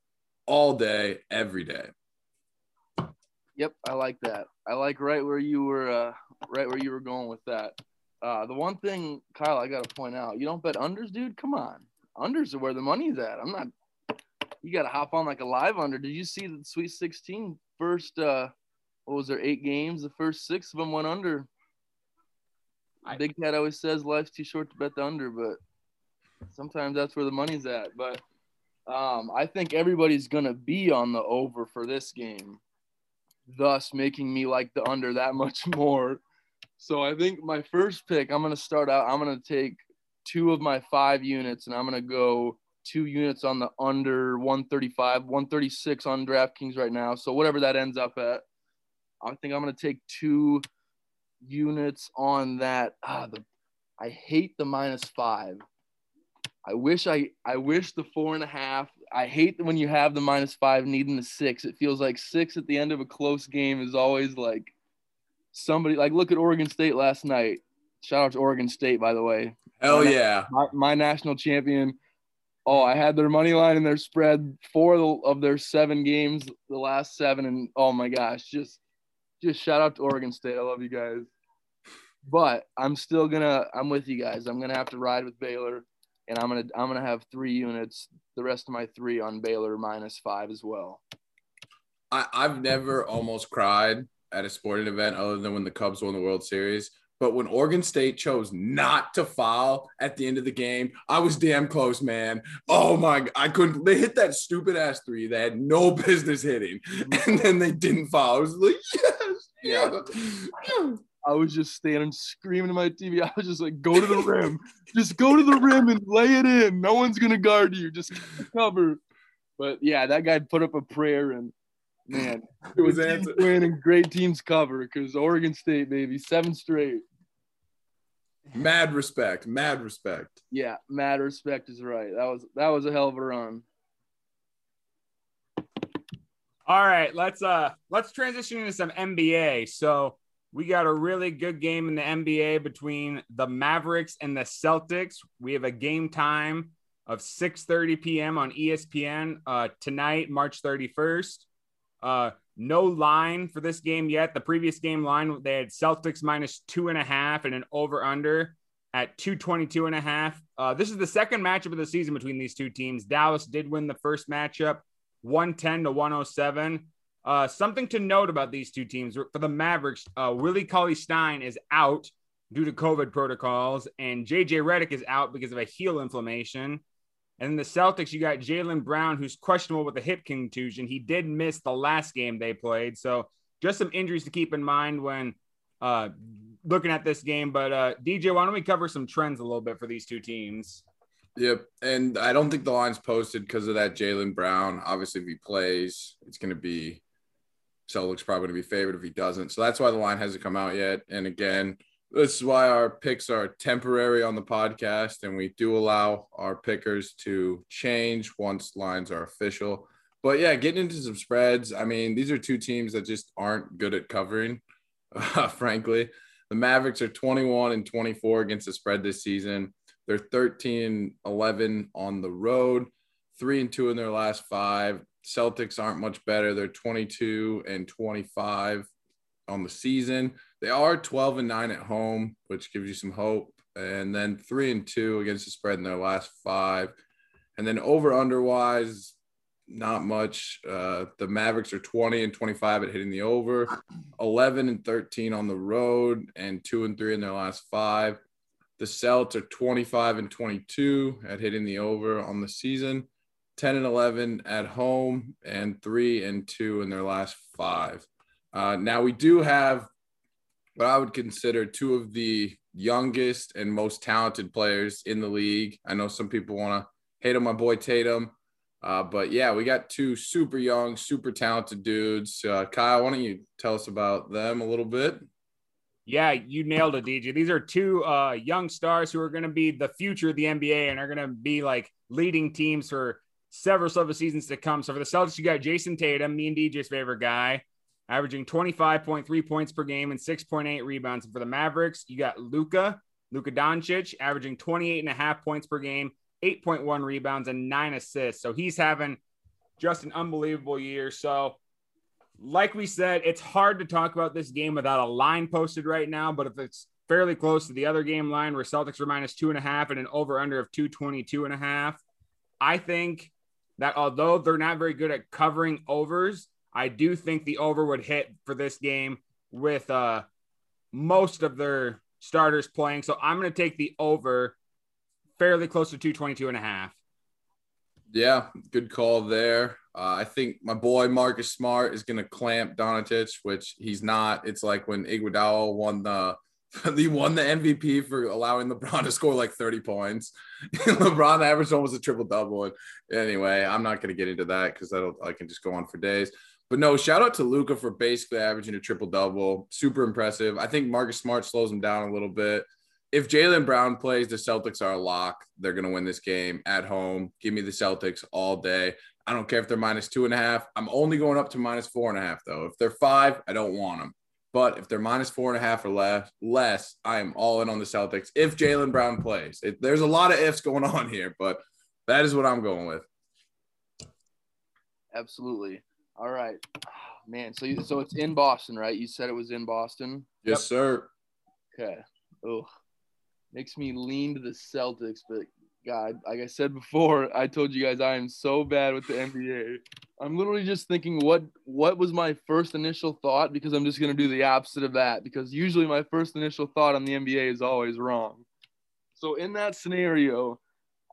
all day, every day. Yep, I like that. I like right where you were, uh, right where you were going with that. Uh, the one thing, Kyle, I got to point out, you don't bet unders, dude. Come on, unders are where the money's at. I'm not you got to hop on like a live under. Did you see the Sweet 16 first? Uh, what was there? Eight games. The first six of them went under. I, Big Cat always says life's too short to bet the under, but sometimes that's where the money's at. But um, I think everybody's gonna be on the over for this game, thus making me like the under that much more. So I think my first pick, I'm gonna start out. I'm gonna take two of my five units, and I'm gonna go two units on the under 135, 136 on DraftKings right now. So whatever that ends up at, I think I'm going to take two units on that. Ah, the I hate the minus five. I wish I I wish the four and a half. I hate when you have the minus five needing the six. It feels like six at the end of a close game is always like somebody like look at Oregon State last night. Shout out to Oregon State, by the way. Hell yeah. My, my national champion oh, I had their money line and their spread four of their seven games, the last seven, and oh my gosh, just just shout out to Oregon State. I love you guys. But I'm still gonna I'm with you guys. I'm gonna have to ride with Baylor, and I'm gonna I'm gonna have three units. The rest of my three on Baylor minus five as well. I, I've never almost cried at a sporting event other than when the Cubs won the World Series. But when Oregon State chose not to foul at the end of the game, I was damn close, man. Oh my, I couldn't. They hit that stupid ass three they had no business hitting, and then they didn't foul. I was like, yes, yeah. yeah. I was just standing screaming at my TV. I was just like, go to the rim. just go to the rim and lay it in. No one's going to guard you. Just cover. But yeah, that guy put up a prayer and man, it was winning great teams cover because Oregon State, baby, seven straight. Mad respect, mad respect. Yeah, mad respect is right. That was that was a hell of a run. All right, let's uh let's transition into some NBA. So we got a really good game in the NBA between the Mavericks and the Celtics. We have a game time of 6:30 p.m. on ESPN uh, tonight, March 31st. Uh, no line for this game yet. The previous game line, they had Celtics minus two and a half and an over under at 222 and a half. Uh, this is the second matchup of the season between these two teams. Dallas did win the first matchup 110 to 107. Uh, something to note about these two teams for the Mavericks, uh, Willie Cauley Stein is out due to COVID protocols, and JJ Redick is out because of a heel inflammation. And in the Celtics, you got Jaylen Brown, who's questionable with a hip contusion. He did miss the last game they played. So just some injuries to keep in mind when uh, looking at this game. But uh, DJ, why don't we cover some trends a little bit for these two teams? Yep. And I don't think the line's posted because of that Jaylen Brown. Obviously, if he plays, it's going to be Celtics probably going to be favored if he doesn't. So that's why the line hasn't come out yet. And again, this is why our picks are temporary on the podcast, and we do allow our pickers to change once lines are official. But yeah, getting into some spreads. I mean, these are two teams that just aren't good at covering, uh, frankly. The Mavericks are 21 and 24 against the spread this season. They're 13 11 on the road, three and two in their last five. Celtics aren't much better. They're 22 and 25 on the season. They are 12 and 9 at home, which gives you some hope. And then three and two against the spread in their last five. And then over under wise, not much. Uh, the Mavericks are 20 and 25 at hitting the over, 11 and 13 on the road, and two and three in their last five. The Celts are 25 and 22 at hitting the over on the season, 10 and 11 at home, and three and two in their last five. Uh, now we do have what I would consider two of the youngest and most talented players in the league. I know some people want to hate on my boy Tatum, uh, but yeah, we got two super young, super talented dudes. Uh, Kyle, why don't you tell us about them a little bit? Yeah, you nailed it, DJ. These are two uh, young stars who are going to be the future of the NBA and are going to be like leading teams for several several seasons to come. So for the Celtics, you got Jayson Tatum, me and DJ's favorite guy averaging 25.3 points per game and 6.8 rebounds. And for the Mavericks, you got Luka, Luka Doncic, averaging 28 and a half points per game, 8.1 rebounds, and nine assists. So he's having just an unbelievable year. So, like we said, it's hard to talk about this game without a line posted right now. But if it's fairly close to the other game line where Celtics are minus two and a half and an over under of 222 and a half, I think that although they're not very good at covering overs, I do think the over would hit for this game with uh, most of their starters playing. So I'm going to take the over fairly close to 222 and a half. Yeah, good call there. Uh, I think my boy Marcus Smart is going to clamp Donatich, which he's not. It's like when Iguodala won the he won the MVP for allowing LeBron to score like 30 points. LeBron averaged almost a triple double. Anyway, I'm not going to get into that because that'll I can just go on for days. But no, shout out to Luka for basically averaging a triple double. Super impressive. I think Marcus Smart slows him down a little bit. If Jaylen Brown plays, the Celtics are a lock. They're going to win this game at home. Give me the Celtics all day. I don't care if they're minus two and a half. I'm only going up to minus four and a half, though. If they're five, I don't want them. But if they're minus four and a half or less, less, I am all in on the Celtics. If Jaylen Brown plays, it, there's a lot of ifs going on here, but that is what I'm going with. Absolutely. All right, man. So you, so it's in Boston, right? You said it was in Boston. Yes, yep. sir. Okay. Oh, makes me lean to the Celtics, but God, like I said before, I told you guys I am so bad with the NBA. I'm literally just thinking what what was my first initial thought because I'm just gonna do the opposite of that because usually my first initial thought on the NBA is always wrong. So in that scenario,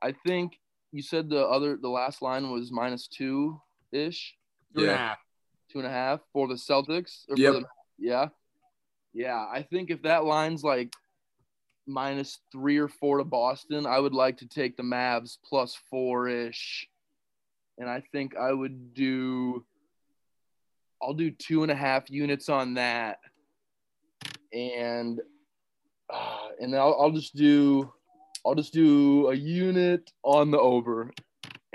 I think you said the other the last line was minus two ish. Two yeah. and a half. Two and a half for the Celtics. Yep. The, yeah. Yeah. I think if that line's like minus three or four to Boston, I would like to take the Mavs plus four ish. And I think I would do, I'll do two and a half units on that. And, uh, and then I'll, I'll just do, I'll just do a unit on the over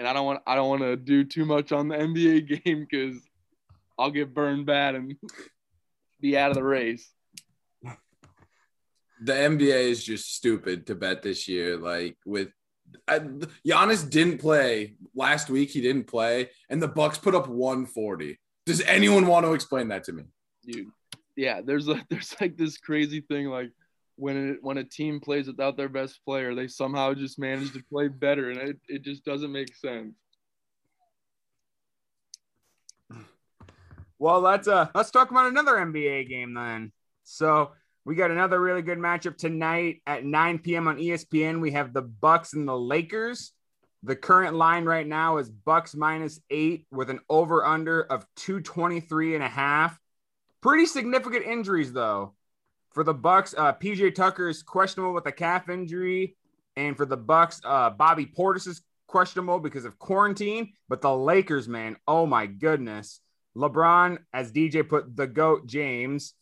and I don't want I don't want to do too much on the NBA game because I'll get burned bad and be out of the race. The NBA is just stupid to bet this year. Like with I, Giannis didn't play last week. He didn't play, and the Bucks put up 140. Does anyone want to explain that to me, dude? Yeah, there's like there's like this crazy thing like when it, when a team plays without their best player, they somehow just manage to play better, and it, it just doesn't make sense. Well, let's uh let's talk about another NBA game then. So we got another really good matchup tonight at 9 p.m. on ESPN. We have the Bucks and the Lakers. The current line right now is Bucks minus eight with an over under of 223 and a half. Pretty significant injuries though. For the Bucks, uh, PJ Tucker is questionable with a calf injury, and for the Bucks, uh, Bobby Portis is questionable because of quarantine. But the Lakers, man, oh my goodness, LeBron, as DJ put, the goat James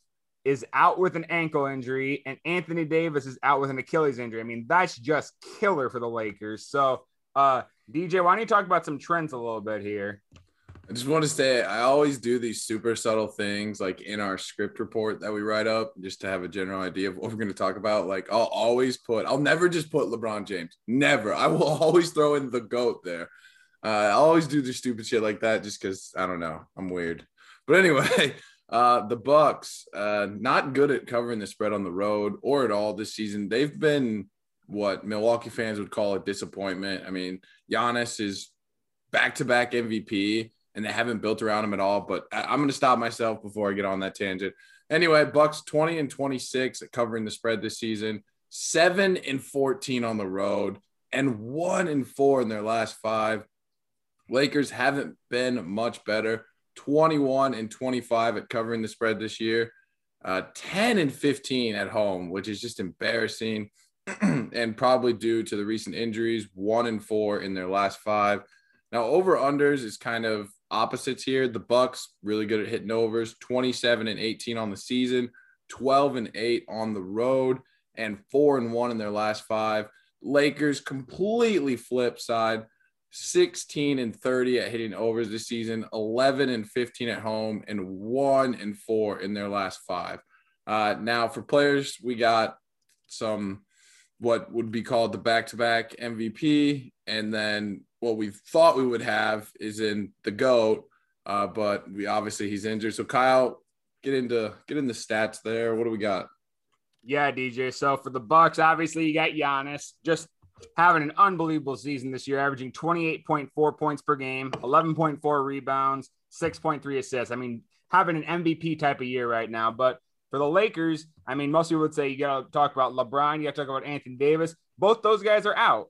is out with an ankle injury, and Anthony Davis is out with an Achilles injury. I mean, that's just killer for the Lakers. So, uh, DJ, why don't you talk about some trends a little bit here? I just want to say I always do these super subtle things like in our script report that we write up just to have a general idea of what we're going to talk about. Like I'll always put, I'll never just put LeBron James. Never. I will always throw in the GOAT there. Uh, I always do the stupid shit like that just because I don't know. I'm weird. But anyway, Uh, the Bucks, uh, not good at covering the spread on the road or at all this season. They've been what Milwaukee fans would call a disappointment. I mean, Giannis is back-to-back MVP, and they haven't built around him at all. But I- I'm going to stop myself before I get on that tangent. Anyway, Bucks 20 and 26 at covering the spread this season, seven and 14 on the road, and one and four in their last five. Lakers haven't been much better. 21 and 25 at covering the spread this year. Uh, 10 and 15 at home, which is just embarrassing and probably due to the recent injuries. One and four in their last five. Now, over unders is kind of opposites here. The Bucks really good at hitting overs, 27 and 18 on the season, 12 and 8 on the road, and 4 and 1 in their last 5. Lakers completely flip side, 16 and 30 at hitting overs this season, 11 and 15 at home, and 1 and 4 in their last 5. Uh, now, for players, we got some what would be called the back-to-back MVP, and then what we thought we would have is in the goat, uh, but we obviously he's injured. So Kyle, get into get in the stats there. What do we got? Yeah, DJ. So for the Bucks, obviously you got Giannis just having an unbelievable season this year, averaging 28.4 points per game, 11.4 rebounds, 6.3 assists. I mean, having an MVP type of year right now. But for the Lakers, I mean, most people would say you got to talk about LeBron, you got to talk about Anthony Davis. Both those guys are out.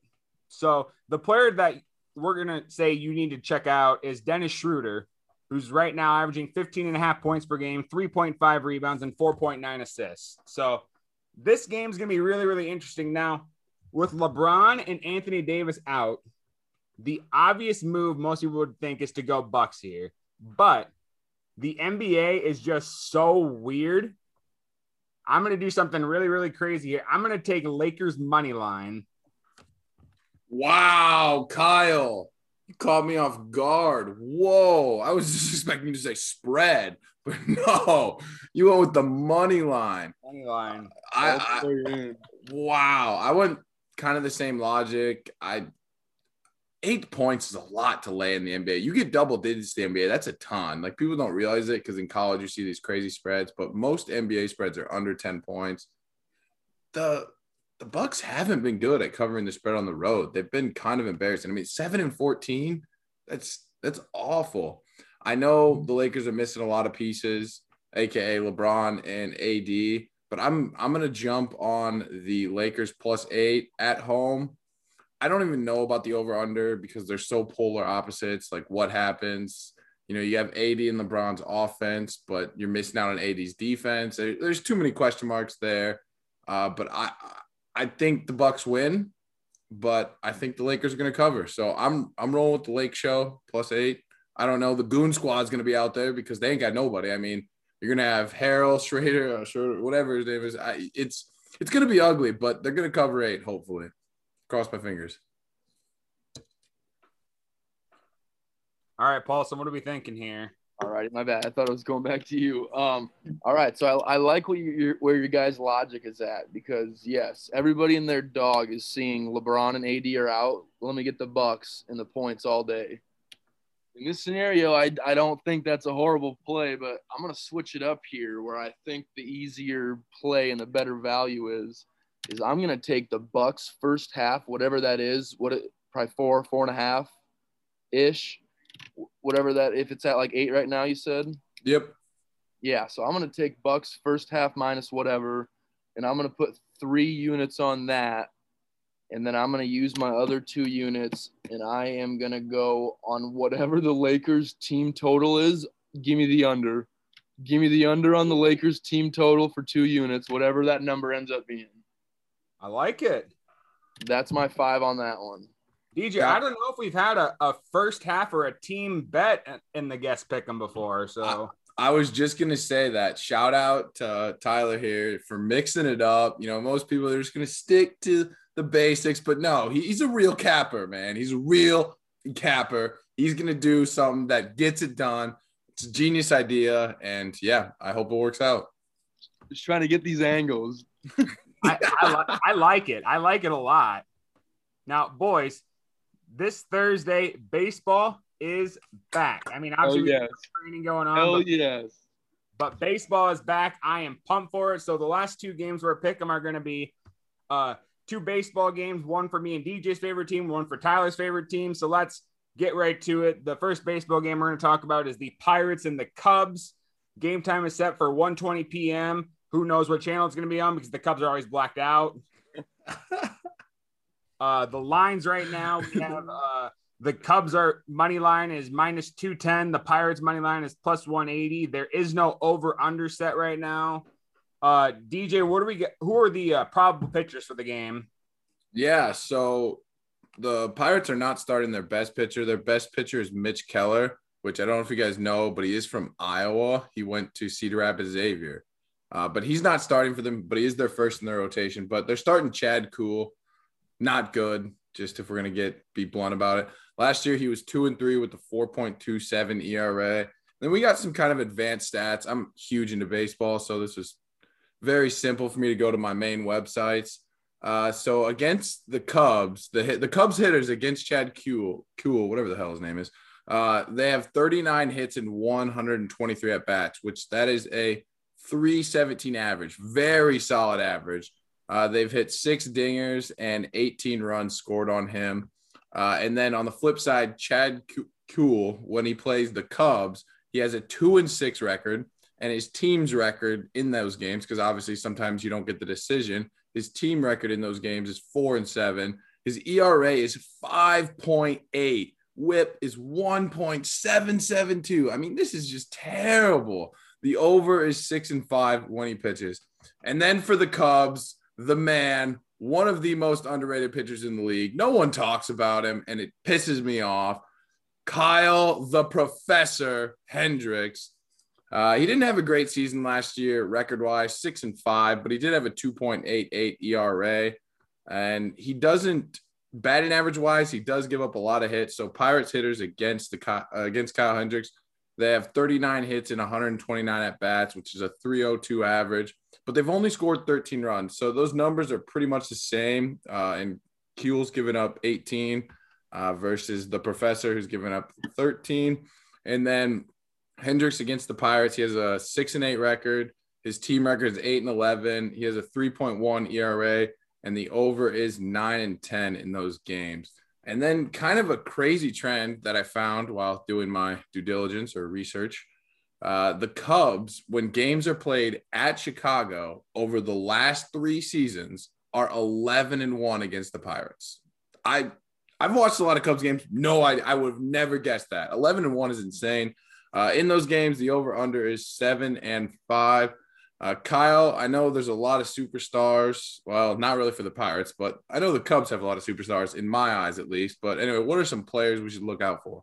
So the player that we're going to say you need to check out is Dennis Schroeder, who's right now averaging 15 and a half points per game, 3.5 rebounds, and 4.9 assists. So this game's going to be really, really interesting. Now, with LeBron and Anthony Davis out, the obvious move most people would think is to go Bucks here. But the NBA is just so weird. I'm going to do something really, really crazy here. I'm going to take Lakers money line. Wow, Kyle, you caught me off guard. Whoa, I was just expecting you to say spread, but no, you went with the money line. Money line. I, I wow, I went kind of the same logic. I eight points is a lot to lay in the NBA. You get double digits in the NBA, that's a ton. Like people don't realize it because in college you see these crazy spreads, but most NBA spreads are under 10 points. The the Bucks haven't been good at covering the spread on the road. They've been kind of embarrassing. I mean, seven and 14, that's that's awful. I know the Lakers are missing a lot of pieces, aka LeBron and AD, but I'm I'm gonna jump on the Lakers plus eight at home. I don't even know about the over under because they're so polar opposites. Like what happens? You know, you have AD and LeBron's offense, but you're missing out on AD's defense. There's too many question marks there. Uh, but I I think the Bucks win, but I think the Lakers are going to cover. So I'm I'm rolling with the Lake Show plus eight. I don't know. The Goon Squad's going to be out there because they ain't got nobody. I mean, you're going to have Harold Schrader, uh, Schrader, whatever his name is. I, it's it's going to be ugly, but they're going to cover eight. Hopefully, cross my fingers. All right, Paul. So what are we thinking here? All righty, my bad. I thought I was going back to you. Um, all right, so I, I like what you, where your guys' logic is at because yes, everybody and their dog is seeing LeBron and AD are out. Let me get the Bucks and the points all day. In this scenario, I, I don't think that's a horrible play, but I'm gonna switch it up here where I think the easier play and the better value is is I'm gonna take the Bucks first half, whatever that is, what it probably four four and a half ish whatever that if it's at like eight right now you said? Yep. Yeah so i'm going to take bucks first half minus whatever and i'm going to put three units on that and then i'm going to use my other two units and i am going to go on whatever the lakers team total is. Give me the under. Give me the under on the lakers team total for two units whatever that number ends up being. I like it. that's my five on that one DJ, Yeah. I don't know if we've had a, a first half or a team bet in the guest pick 'em before. So I was just gonna say that. Shout out to Tyler here for mixing it up. You know, most people are just gonna stick to the basics, but no, he- he's a real capper, man. He's a real capper. He's gonna do something that gets it done. It's a genius idea, and yeah, I hope it works out. just trying to get these angles I, I, li- I like it. I like it a lot. Now, boys, this Thursday, baseball is back. I mean, oh obviously, we yes training going on. hell but yes But baseball is back. I am pumped for it. So the last two games we're picking are going to be uh, two baseball games, one for me and DJ's favorite team, one for Tyler's favorite team. So let's get right to it. The first baseball game we're going to talk about is the Pirates and the Cubs. Game time is set for 1:20 p.m. Who knows what channel it's going to be on because the Cubs are always blacked out. uh, the lines right now we have uh, the Cubs are money line is minus 210. The Pirates money line is plus 180. There is no over under set right now. Uh, DJ, what do we get? Who are the uh, probable pitchers for the game? Yeah, so the Pirates are not starting their best pitcher. Their best pitcher is Mitch Keller, which I don't know if you guys know, but he is from Iowa. He went to Cedar Rapids Xavier. Uh, but he's not starting for them, but he is their first in their rotation. But they're starting Chad Kuhl, not good. Just if we're gonna get be blunt about it. Last year he was two and three with the 4.27 ERA. Then we got some kind of advanced stats. I'm huge into baseball, so this was very simple for me to go to my main websites. Uh, so against the Cubs, the hit, the Cubs hitters against Chad Kuhl, Kuhl, whatever the hell his name is, uh, they have 39 hits and 123 at bats, which that is a 317 average, very solid average. Uh, they've hit six dingers and 18 runs scored on him. Uh, and then on the flip side, Chad Kuhl, when he plays the Cubs, he has a two and six record, and his team's record in those games, because obviously sometimes you don't get the decision. His team record in those games is four and seven. His ERA is 5.8. Whip is 1.772. I mean, this is just terrible. The over is six and five when he pitches. And then for the Cubs, the man, one of the most underrated pitchers in the league. No one talks about him, and it pisses me off. Kyle, the professor Hendricks. Uh, he didn't have a great season last year, record wise, six and five, but he did have a 2.88 ERA. And he doesn't batting average wise, he does give up a lot of hits. So Pirates hitters against the uh, against Kyle Hendricks, they have 39 hits and 129 at bats, which is a 302 average, but they've only scored 13 runs. So those numbers are pretty much the same. Uh, and Kuhl's given up 18 uh, versus the professor who's given up 13. And then Hendricks against the Pirates, he has a six and eight record. His team record is eight and 11. He has a 3.1 ERA, and the over is nine and 10 in those games. And then, kind of a crazy trend that I found while doing my due diligence or research uh, the Cubs, when games are played at Chicago over the last three seasons, are 11 and 1 against the Pirates. I I've watched a lot of Cubs games. No, I, I would have never guessed that. 11 and 1 is insane. Uh, in those games, the over under is 7 and 5. Uh, Kyle, I know there's a lot of superstars. Well, not really for the Pirates, but I know the Cubs have a lot of superstars in my eyes, at least. But anyway, what are some players we should look out for?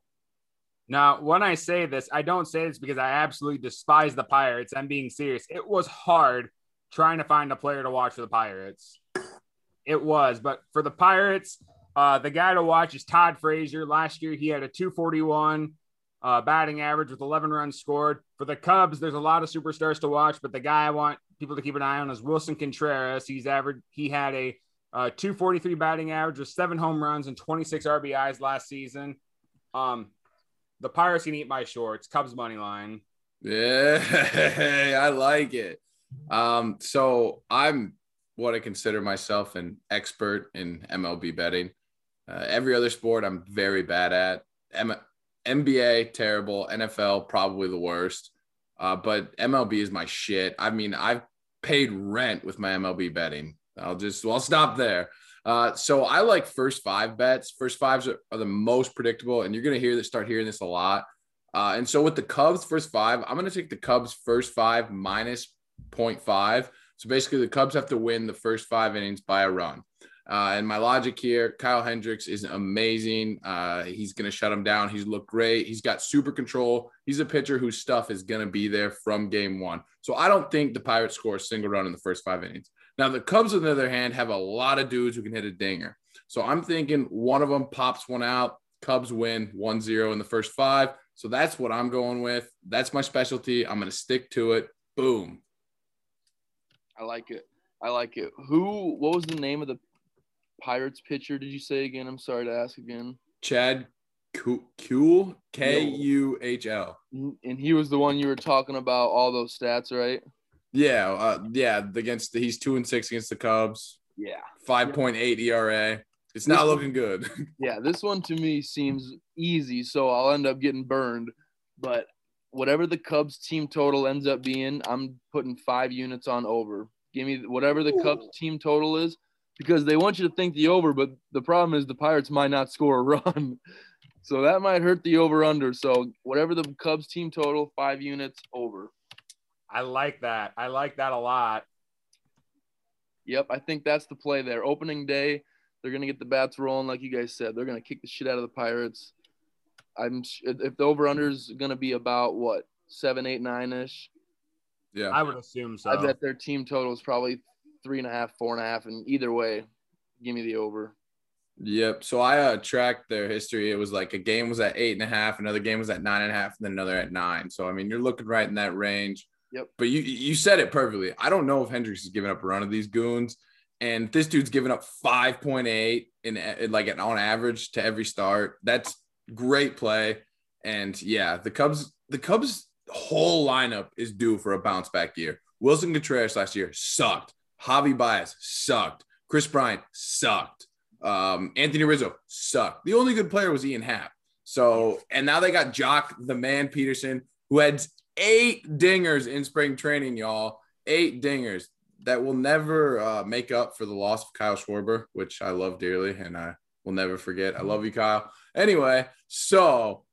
Now, when I say this, I don't say this because I absolutely despise the Pirates. I'm being serious. It was hard trying to find a player to watch for the Pirates. It was, but for the Pirates, uh, the guy to watch is Todd Frazier. Last year, he had a 241 uh, batting average with 11 runs scored. For the Cubs, there's a lot of superstars to watch, but the guy I want people to keep an eye on is Willson Contreras. He's average. He had a uh, 243 batting average with seven home runs and 26 RBIs last season. Um, the Pirates can eat my shorts. Cubs money line. Yeah, I like it. Um, so I'm what I consider myself an expert in MLB betting. Uh, every other sport I'm very bad at. M- NBA terrible, NFL probably the worst. Uh, but MLB is my shit. I mean, I've paid rent with my MLB betting. I'll just, well, I'll stop there. Uh, so I like first five bets. First fives are, are the most predictable, and you're going to hear this, start hearing this a lot. Uh, and so with the Cubs first five, I'm going to take the Cubs first five minus 0.5. So basically, the Cubs have to win the first five innings by a run. Uh, and my logic here, Kyle Hendricks is amazing. Uh, he's going to shut him down. He's looked great. He's got super control. He's a pitcher whose stuff is going to be there from game one. So I don't think the Pirates score a single run in the first five innings. Now, the Cubs, on the other hand, have a lot of dudes who can hit a dinger. So I'm thinking one of them pops one out. Cubs win 1 0 in the first five. So that's what I'm going with. That's my specialty. I'm going to stick to it. Boom. I like it. I like it. Who, what was the name of the Pirates pitcher did you say again? I'm sorry to ask again. Chad Kuhl, K U H L. And he was the one you were talking about all those stats, right? Yeah, uh, yeah. Against the, he's two and six against the Cubs. Yeah. Five point eight ERA. It's not looking good. Yeah, this one to me seems easy, so I'll end up getting burned. But whatever the Cubs team total ends up being, I'm putting five units on over. Give me whatever the Cubs team total is, because they want you to think the over, but the problem is the Pirates might not score a run. So that might hurt the over under. So whatever the Cubs team total, five units over. I like that. I like that a lot. Yep, I think that's the play there. Opening day, they're gonna get the bats rolling, like you guys said. They're gonna kick the shit out of the Pirates. I'm if the over under is gonna be about what seven, eight, nine ish. Yeah, I would assume so. I bet their team total is probably three and a half, four and a half, and either way, give me the over. Yep. So I uh, tracked their history. It was like a game was at eight and a half, another game was at nine and a half, and then another at nine. So I mean, you're looking right in that range. Yep. But you you said it perfectly. I don't know if Hendricks is giving up a run of these goons, and this dude's giving up five point eight in, in like on average to every start. That's great play. And yeah, the Cubs the Cubs whole lineup is due for a bounce back year. Willson Contreras last year sucked. Javy Baez sucked. Kris Bryant sucked. Um, Anthony Rizzo sucked. The only good player was Ian Happ. So, and now they got Joc, the man Pederson, who had eight dingers in spring training, y'all. Eight dingers that will never uh, make up for the loss of Kyle Schwarber, which I love dearly and I will never forget. I love you, Kyle. Anyway, so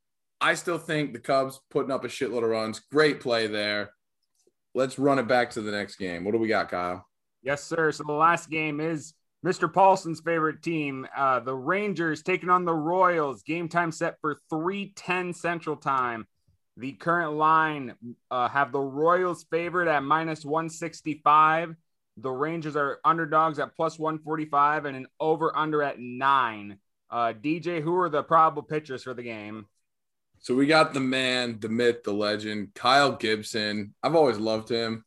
I still think the Cubs putting up a shitload of runs. Great play there. Let's run it back to the next game. What do we got, Kyle? Yes, sir. So the last game is Mr. Paulson's favorite team, uh, the Rangers, taking on the Royals. Game time set for 3:10 Central Time. The current line uh, have the Royals favored at minus 165. The Rangers are underdogs at plus 145 and an over under at nine. Uh, DJ, who are the probable pitchers for the game? So we got the man, the myth, the legend, Kyle Gibson. I've always loved him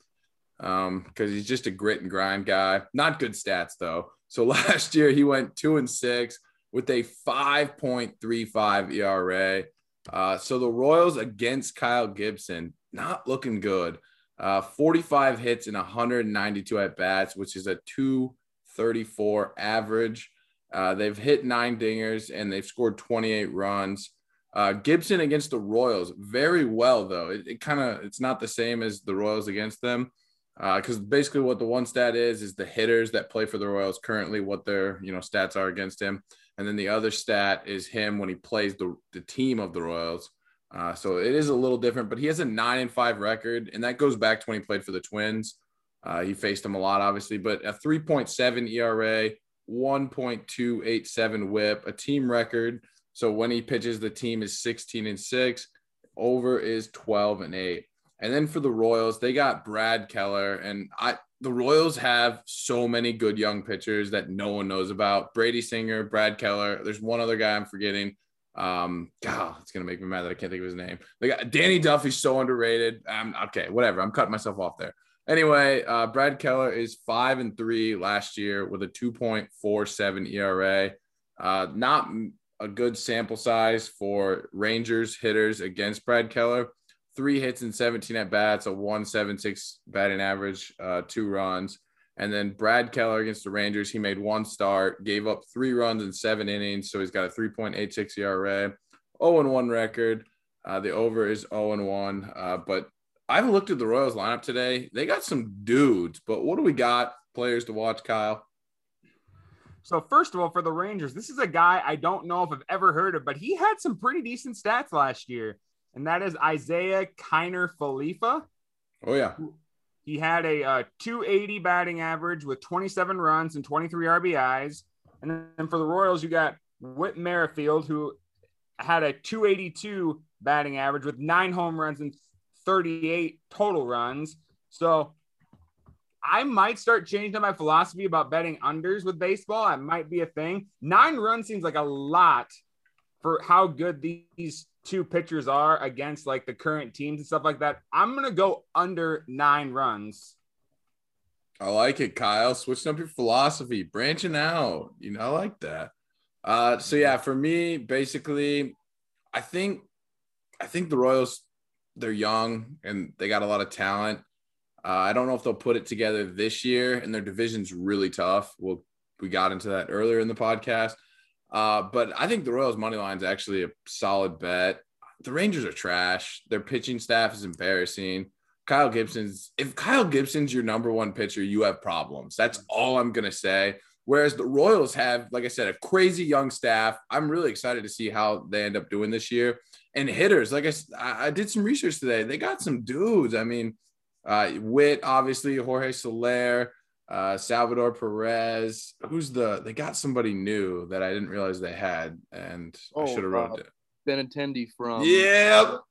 um, because he's just a grit and grind guy. Not good stats though. So last year he went two and six with a 5.35 ERA. Uh, so the Royals against Kyle Gibson, not looking good. Uh, 45 hits and 192 at bats, which is a 234 average. Uh, they've hit nine dingers and they've scored 28 runs. Uh, Gibson against the Royals, very well though. It, it kind of it's not the same as the Royals against them Uh, because uh, basically what the one stat is is the hitters that play for the Royals currently what their you know stats are against him, and then the other stat is him when he plays the the team of the Royals. Uh, so it is a little different, but he has a nine and five record, and that goes back to when he played for the Twins. Uh, he faced them a lot, obviously, but a 3.7 ERA, 1.287 WHIP, a team record. So when he pitches, the team is 16 and six. Over is 12 and eight. And then for the Royals, they got Brad Keller, and I the Royals have so many good young pitchers that no one knows about. Brady Singer, Brad Keller. There's one other guy I'm forgetting. Um, God, it's gonna make me mad that I can't think of his name. They got Danny Duffy's so underrated. Um, okay, whatever. I'm cutting myself off there. Anyway, uh, Brad Keller is five and three last year with a 2.47 ERA. Uh, not a good sample size for Rangers hitters against Brad Keller. Three hits and 17 at bats, a 176 batting average, uh, two runs. And then Brad Keller against the Rangers, he made one start, gave up three runs in seven innings. So he's got a 3.86 ERA, 0 and 1 record. Uh, the over is 0 and 1. Uh, but I've looked at the Royals lineup today. They got some dudes, but what do we got players to watch, Kyle? So first of all, for the Rangers, this is a guy I don't know if I've ever heard of, but he had some pretty decent stats last year, and that is Isaiah Kiner Falifa. Oh yeah, he had a uh, 280 batting average with 27 runs and 23 RBIs. And then for the Royals, you got Whit Merrifield, who had a 282 batting average with nine home runs and 38 total runs. So I might start changing my philosophy about betting unders with baseball. It might be a thing. Nine runs seems like a lot for how good these two pitchers are against like the current teams and stuff like that. I'm gonna go under nine runs. I like it, Kyle. Switching up your philosophy, branching out. You know, I like that. Uh, so yeah, for me, basically, I think I think the Royals they're young and they got a lot of talent. Uh, I don't know if they'll put it together this year, and their division's really tough. We'll we got into that earlier in the podcast. Uh, but I think the Royals money line is actually a solid bet. The Rangers are trash. Their pitching staff is embarrassing. Kyle Gibson's if Kyle Gibson's your number one pitcher, you have problems. That's all I'm gonna say. Whereas the Royals have, like I said, a crazy young staff. I'm really excited to see how they end up doing this year. And hitters, like I, I did some research today. They got some dudes. I mean, uh, Whit, obviously, Jorge Soler, uh, Salvador Perez. Who's the? They got somebody new that I didn't realize they had, and Oh, I should have wrote uh, it. Benintendi from Yep.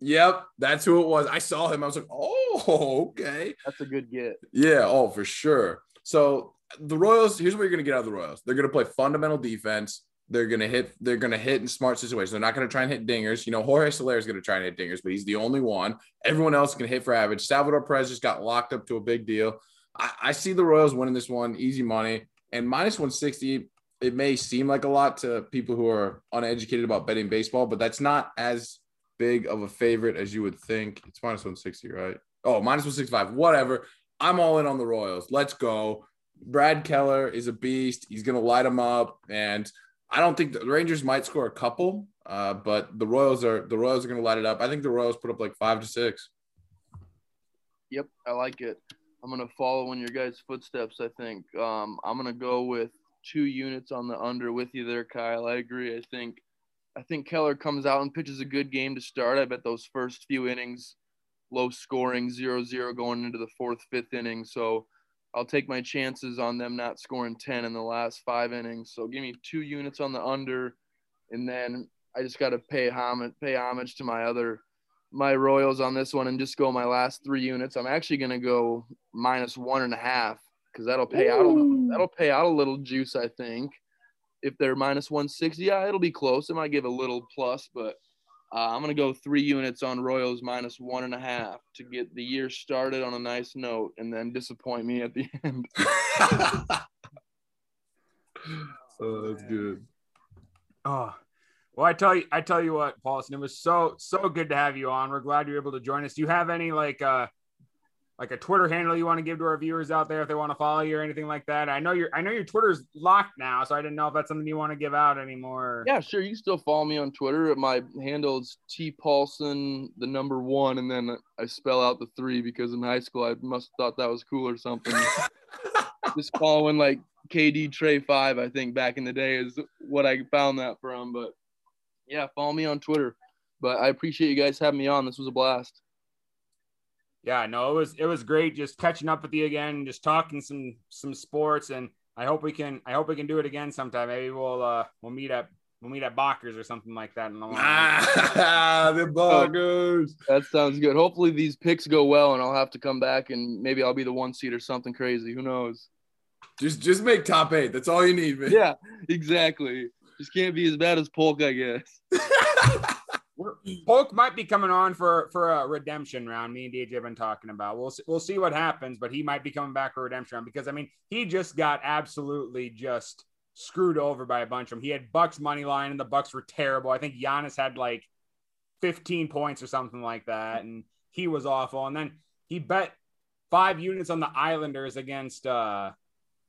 Yep, that's who it was. I saw him. I was like, oh, okay. That's a good get. Yeah, oh, for sure. So the Royals, here's what you're gonna get out of the Royals. They're gonna play fundamental defense. They're gonna hit, they're gonna hit in smart situations. They're not gonna try and hit dingers. You know, Jorge Soler is gonna try and hit dingers, but he's the only one. Everyone else can hit for average. Salvador Perez just got locked up to a big deal. I, I see the Royals winning this one, easy money. And minus 160, it may seem like a lot to people who are uneducated about betting baseball, but that's not as big of a favorite as you would think. It's minus 160, right? Oh, minus 165, whatever. I'm all in on the Royals. Let's go. Brad Keller is a beast. He's going to light them up. And I don't think the Rangers might score a couple, uh, but the Royals are the Royals are going to light it up. I think the Royals put up like five to six. Yep, I like it. I'm gonna follow in your guys' footsteps. I think um, I'm gonna go with two units on the under with you there, Kyle. I agree. I think I think Keller comes out and pitches a good game to start. I bet those first few innings, low scoring, 0-0 going into the fourth, fifth inning. So I'll take my chances on them not scoring 10 in the last five innings. So give me two units on the under, and then I just got to pay homage, pay homage to my other my Royals on this one and just go my last three units. I'm actually gonna go minus one and a half because that'll pay out. A, that'll pay out a little juice, I think. If they're minus 160, yeah, it'll be close. It might give a little plus, but uh, I'm gonna go three units on Royals minus one and a half to get the year started on a nice note, and then disappoint me at the end. oh, that's good. Oh, well, I tell you, I tell you what, Paulson, it was so so good to have you on. We're glad you're able to join us. Do you have any like uh like a Twitter handle you want to give to our viewers out there if they want to follow you or anything like that? I know your I know your Twitter's locked now, so I didn't know if that's something you want to give out anymore. Yeah, sure. You can still follow me on Twitter. My handle is T Paulson, the number one, and then I spell out the three because in high school I must have thought that was cool or something. Just following like KD Trey Five, I think back in the day is what I found that from. But yeah, follow me on Twitter. But I appreciate you guys having me on. This was a blast. yeah no it was it was great just catching up with you again just talking some some sports and i hope we can i hope we can do it again sometime maybe we'll uh we'll meet up we'll meet at Bachers or something like that in the long run. Ah, the buggers. That sounds good. Hopefully these picks go well, and I'll have to come back and maybe I'll be the one seed or something crazy. Who knows? Just just make top eight. That's all you need, man. Yeah, exactly. Just can't be as bad as Polk, I guess. We're- Polk might be coming on for for a redemption round. Me and DJ have been talking about. We'll see, we'll see what happens, but he might be coming back for a redemption round because I mean he just got absolutely just screwed over by a bunch of them. He had Bucks money line and the Bucks were terrible. I think Giannis had like 15 points or something like that, and he was awful. And then he bet five units on the Islanders against uh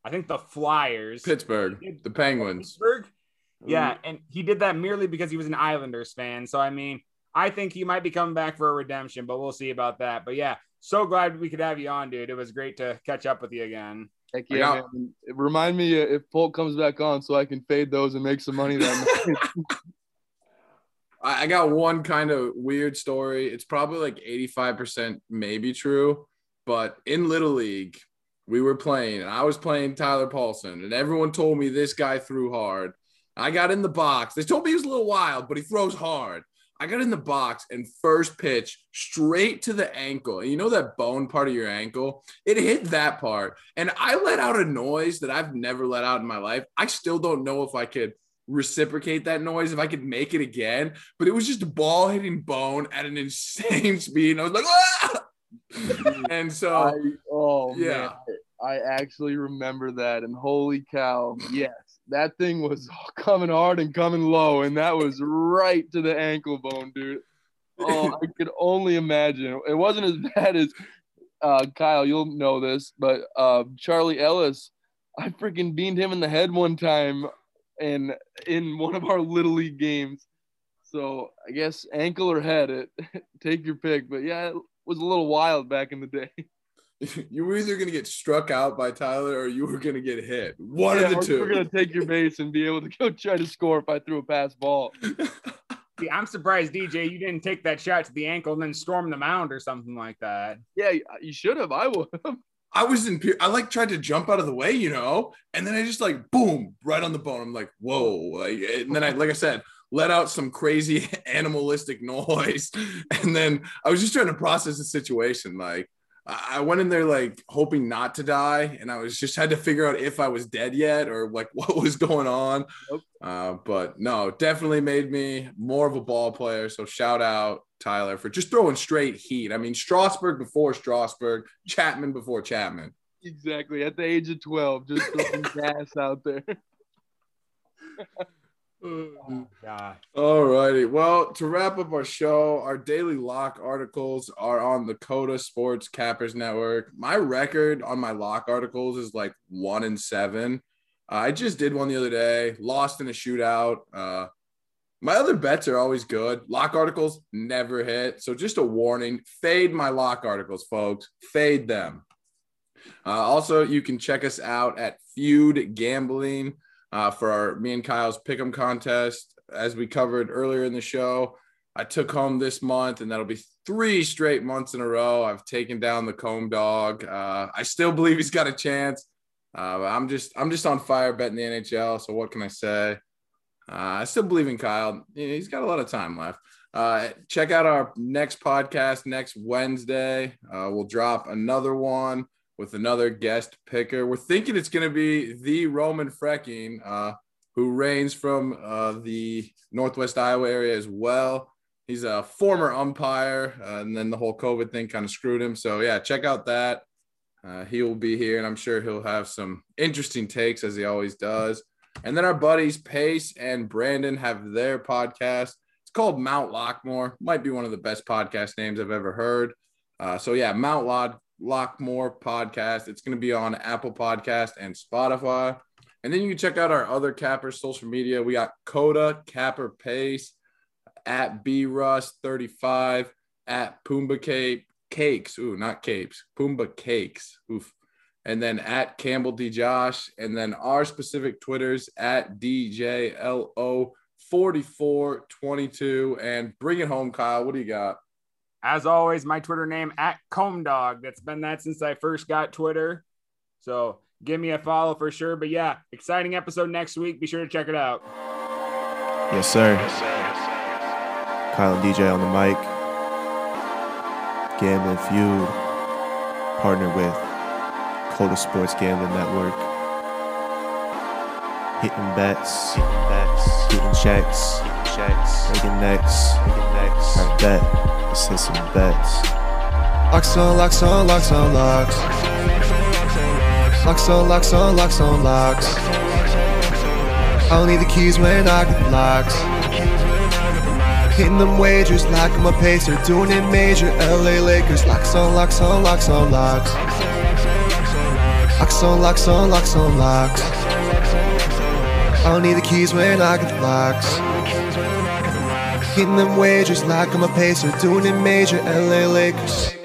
I think the Flyers. Pittsburgh, the Penguins. Pittsburgh. Yeah, and he did that merely because he was an Islanders fan. So I mean, I think he might be coming back for a redemption, but we'll see about that. But yeah, so glad we could have you on, dude. It was great to catch up with you again. Heck I yeah, man. Remind me uh, if Polk comes back on so I can fade those and make some money that night. I, I got one kind of weird story. It's probably like 85% maybe true, but in Little League, we were playing and I was playing Tyler Paulson, and everyone told me this guy threw hard. I got in the box. They told me he was a little wild, but he throws hard. I got in the box and first pitch straight to the ankle. And you know that bone part of your ankle? It hit that part. And I let out a noise that I've never let out in my life. I still don't know if I could reciprocate that noise, if I could make it again. But it was just a ball hitting bone at an insane speed. And I was like, ah! and so I, oh Yeah. man, I actually remember that, and holy cow, yes, that thing was coming hard and coming low, and that was right to the ankle bone, dude. Oh, I could only imagine. It wasn't as bad as uh, Kyle. You'll know this, but uh, Charlie Ellis, I freaking beamed him in the head one time, and in one of our little league games. So I guess ankle or head, it take your pick. But yeah, it was a little wild back in the day. you were either gonna get struck out by Tyler or you were gonna get hit. One Yeah, of the two. You were gonna take your base and be able to go try to score if I threw a pass ball. See, I'm surprised, DJ, you didn't take that shot to the ankle and then storm the mound or something like that. Yeah, you should have. I would. have. I was in. pe- I like tried to jump out of the way, you know, and then I just like boom right on the bone. I'm like, whoa! Like, and then I, like I said, let out some crazy animalistic noise, and then I was just trying to process the situation. Like, I went in there like hoping not to die, and I was just had to figure out if I was dead yet or like what was going on. Nope. Uh, but no, definitely made me more of a ball player. So shout out Tyler for just throwing straight heat. I mean, Strasburg before Strasburg, Chapman before Chapman. Exactly. At the age of 12, just throwing gas out there. Oh, God. All righty. Well, to wrap up our show, our daily lock articles are on the Coda Sports Cappers Network. My record on my lock articles is like one in seven. Uh, I just did one the other day, lost in a shootout. Uh, my other bets are always good. Lock articles never hit. So just a warning fade my lock articles, folks. Fade them. Uh, also, you can check us out at Feud Gambling uh, for our me and Kyle's pick'em contest. As we covered earlier in the show, I took home this month, and that'll be three straight months in a row. I've taken down the comb dog. Uh, I still believe he's got a chance. Uh, I'm just I'm just on fire betting the NHL. So what can I say? Uh, I still believe in Kyle. He's got a lot of time left. Uh, check out our next podcast next Wednesday. Uh, we'll drop another one with another guest picker. We're thinking it's going to be the Roman Frecking, uh, who reigns from uh, the Northwest Iowa area as well. He's a former umpire, uh, and then the whole COVID thing kind of screwed him. So, yeah, check out that. Uh, he will be here, and I'm sure he'll have some interesting takes as he always does. And then our buddies Pace and Brandon have their podcast. It's called Mount Lockmore. Might be one of the best podcast names I've ever heard. Uh, so yeah, Mount Lock Lockmore podcast. It's going to be on Apple Podcast and Spotify. And then you can check out our other Cappers social media. We got Coda Capper Pace at B Russ 35 at Pumbaa Cape Cakes. Ooh, not capes. Pumbaa Cakes. Oof and then at Campbell D Josh, and then our specific Twitters at DJLO4422. And bring it home, Kyle. What do you got? As always, my Twitter name at Comb Dog. That's been that since I first got Twitter. So give me a follow for sure. But yeah, exciting episode next week. Be sure to check it out. Yes, sir. Kyle and DJ on the mic. Gambling Feud. Partnered with Coda Sports Gambling Network. Hitting bets. Hitting bets. Hitting checks. Hitting checks. Making necks. Making necks. Alright, bet. Let's hit some bets. Locks on, locks on, locks on, locks. Locks on, locks on, locks on, locks. I don't need the keys when I get the locks. Hitting them wagers like I'm a pacer, doing it major. LA Lakers, locks on, locks on, locks on, locks. Locks on, locks on, locks on, locks. I don't need the keys when I get the locks. Hitting them wagers like I'm a pacer, doing it major. LA Lakers.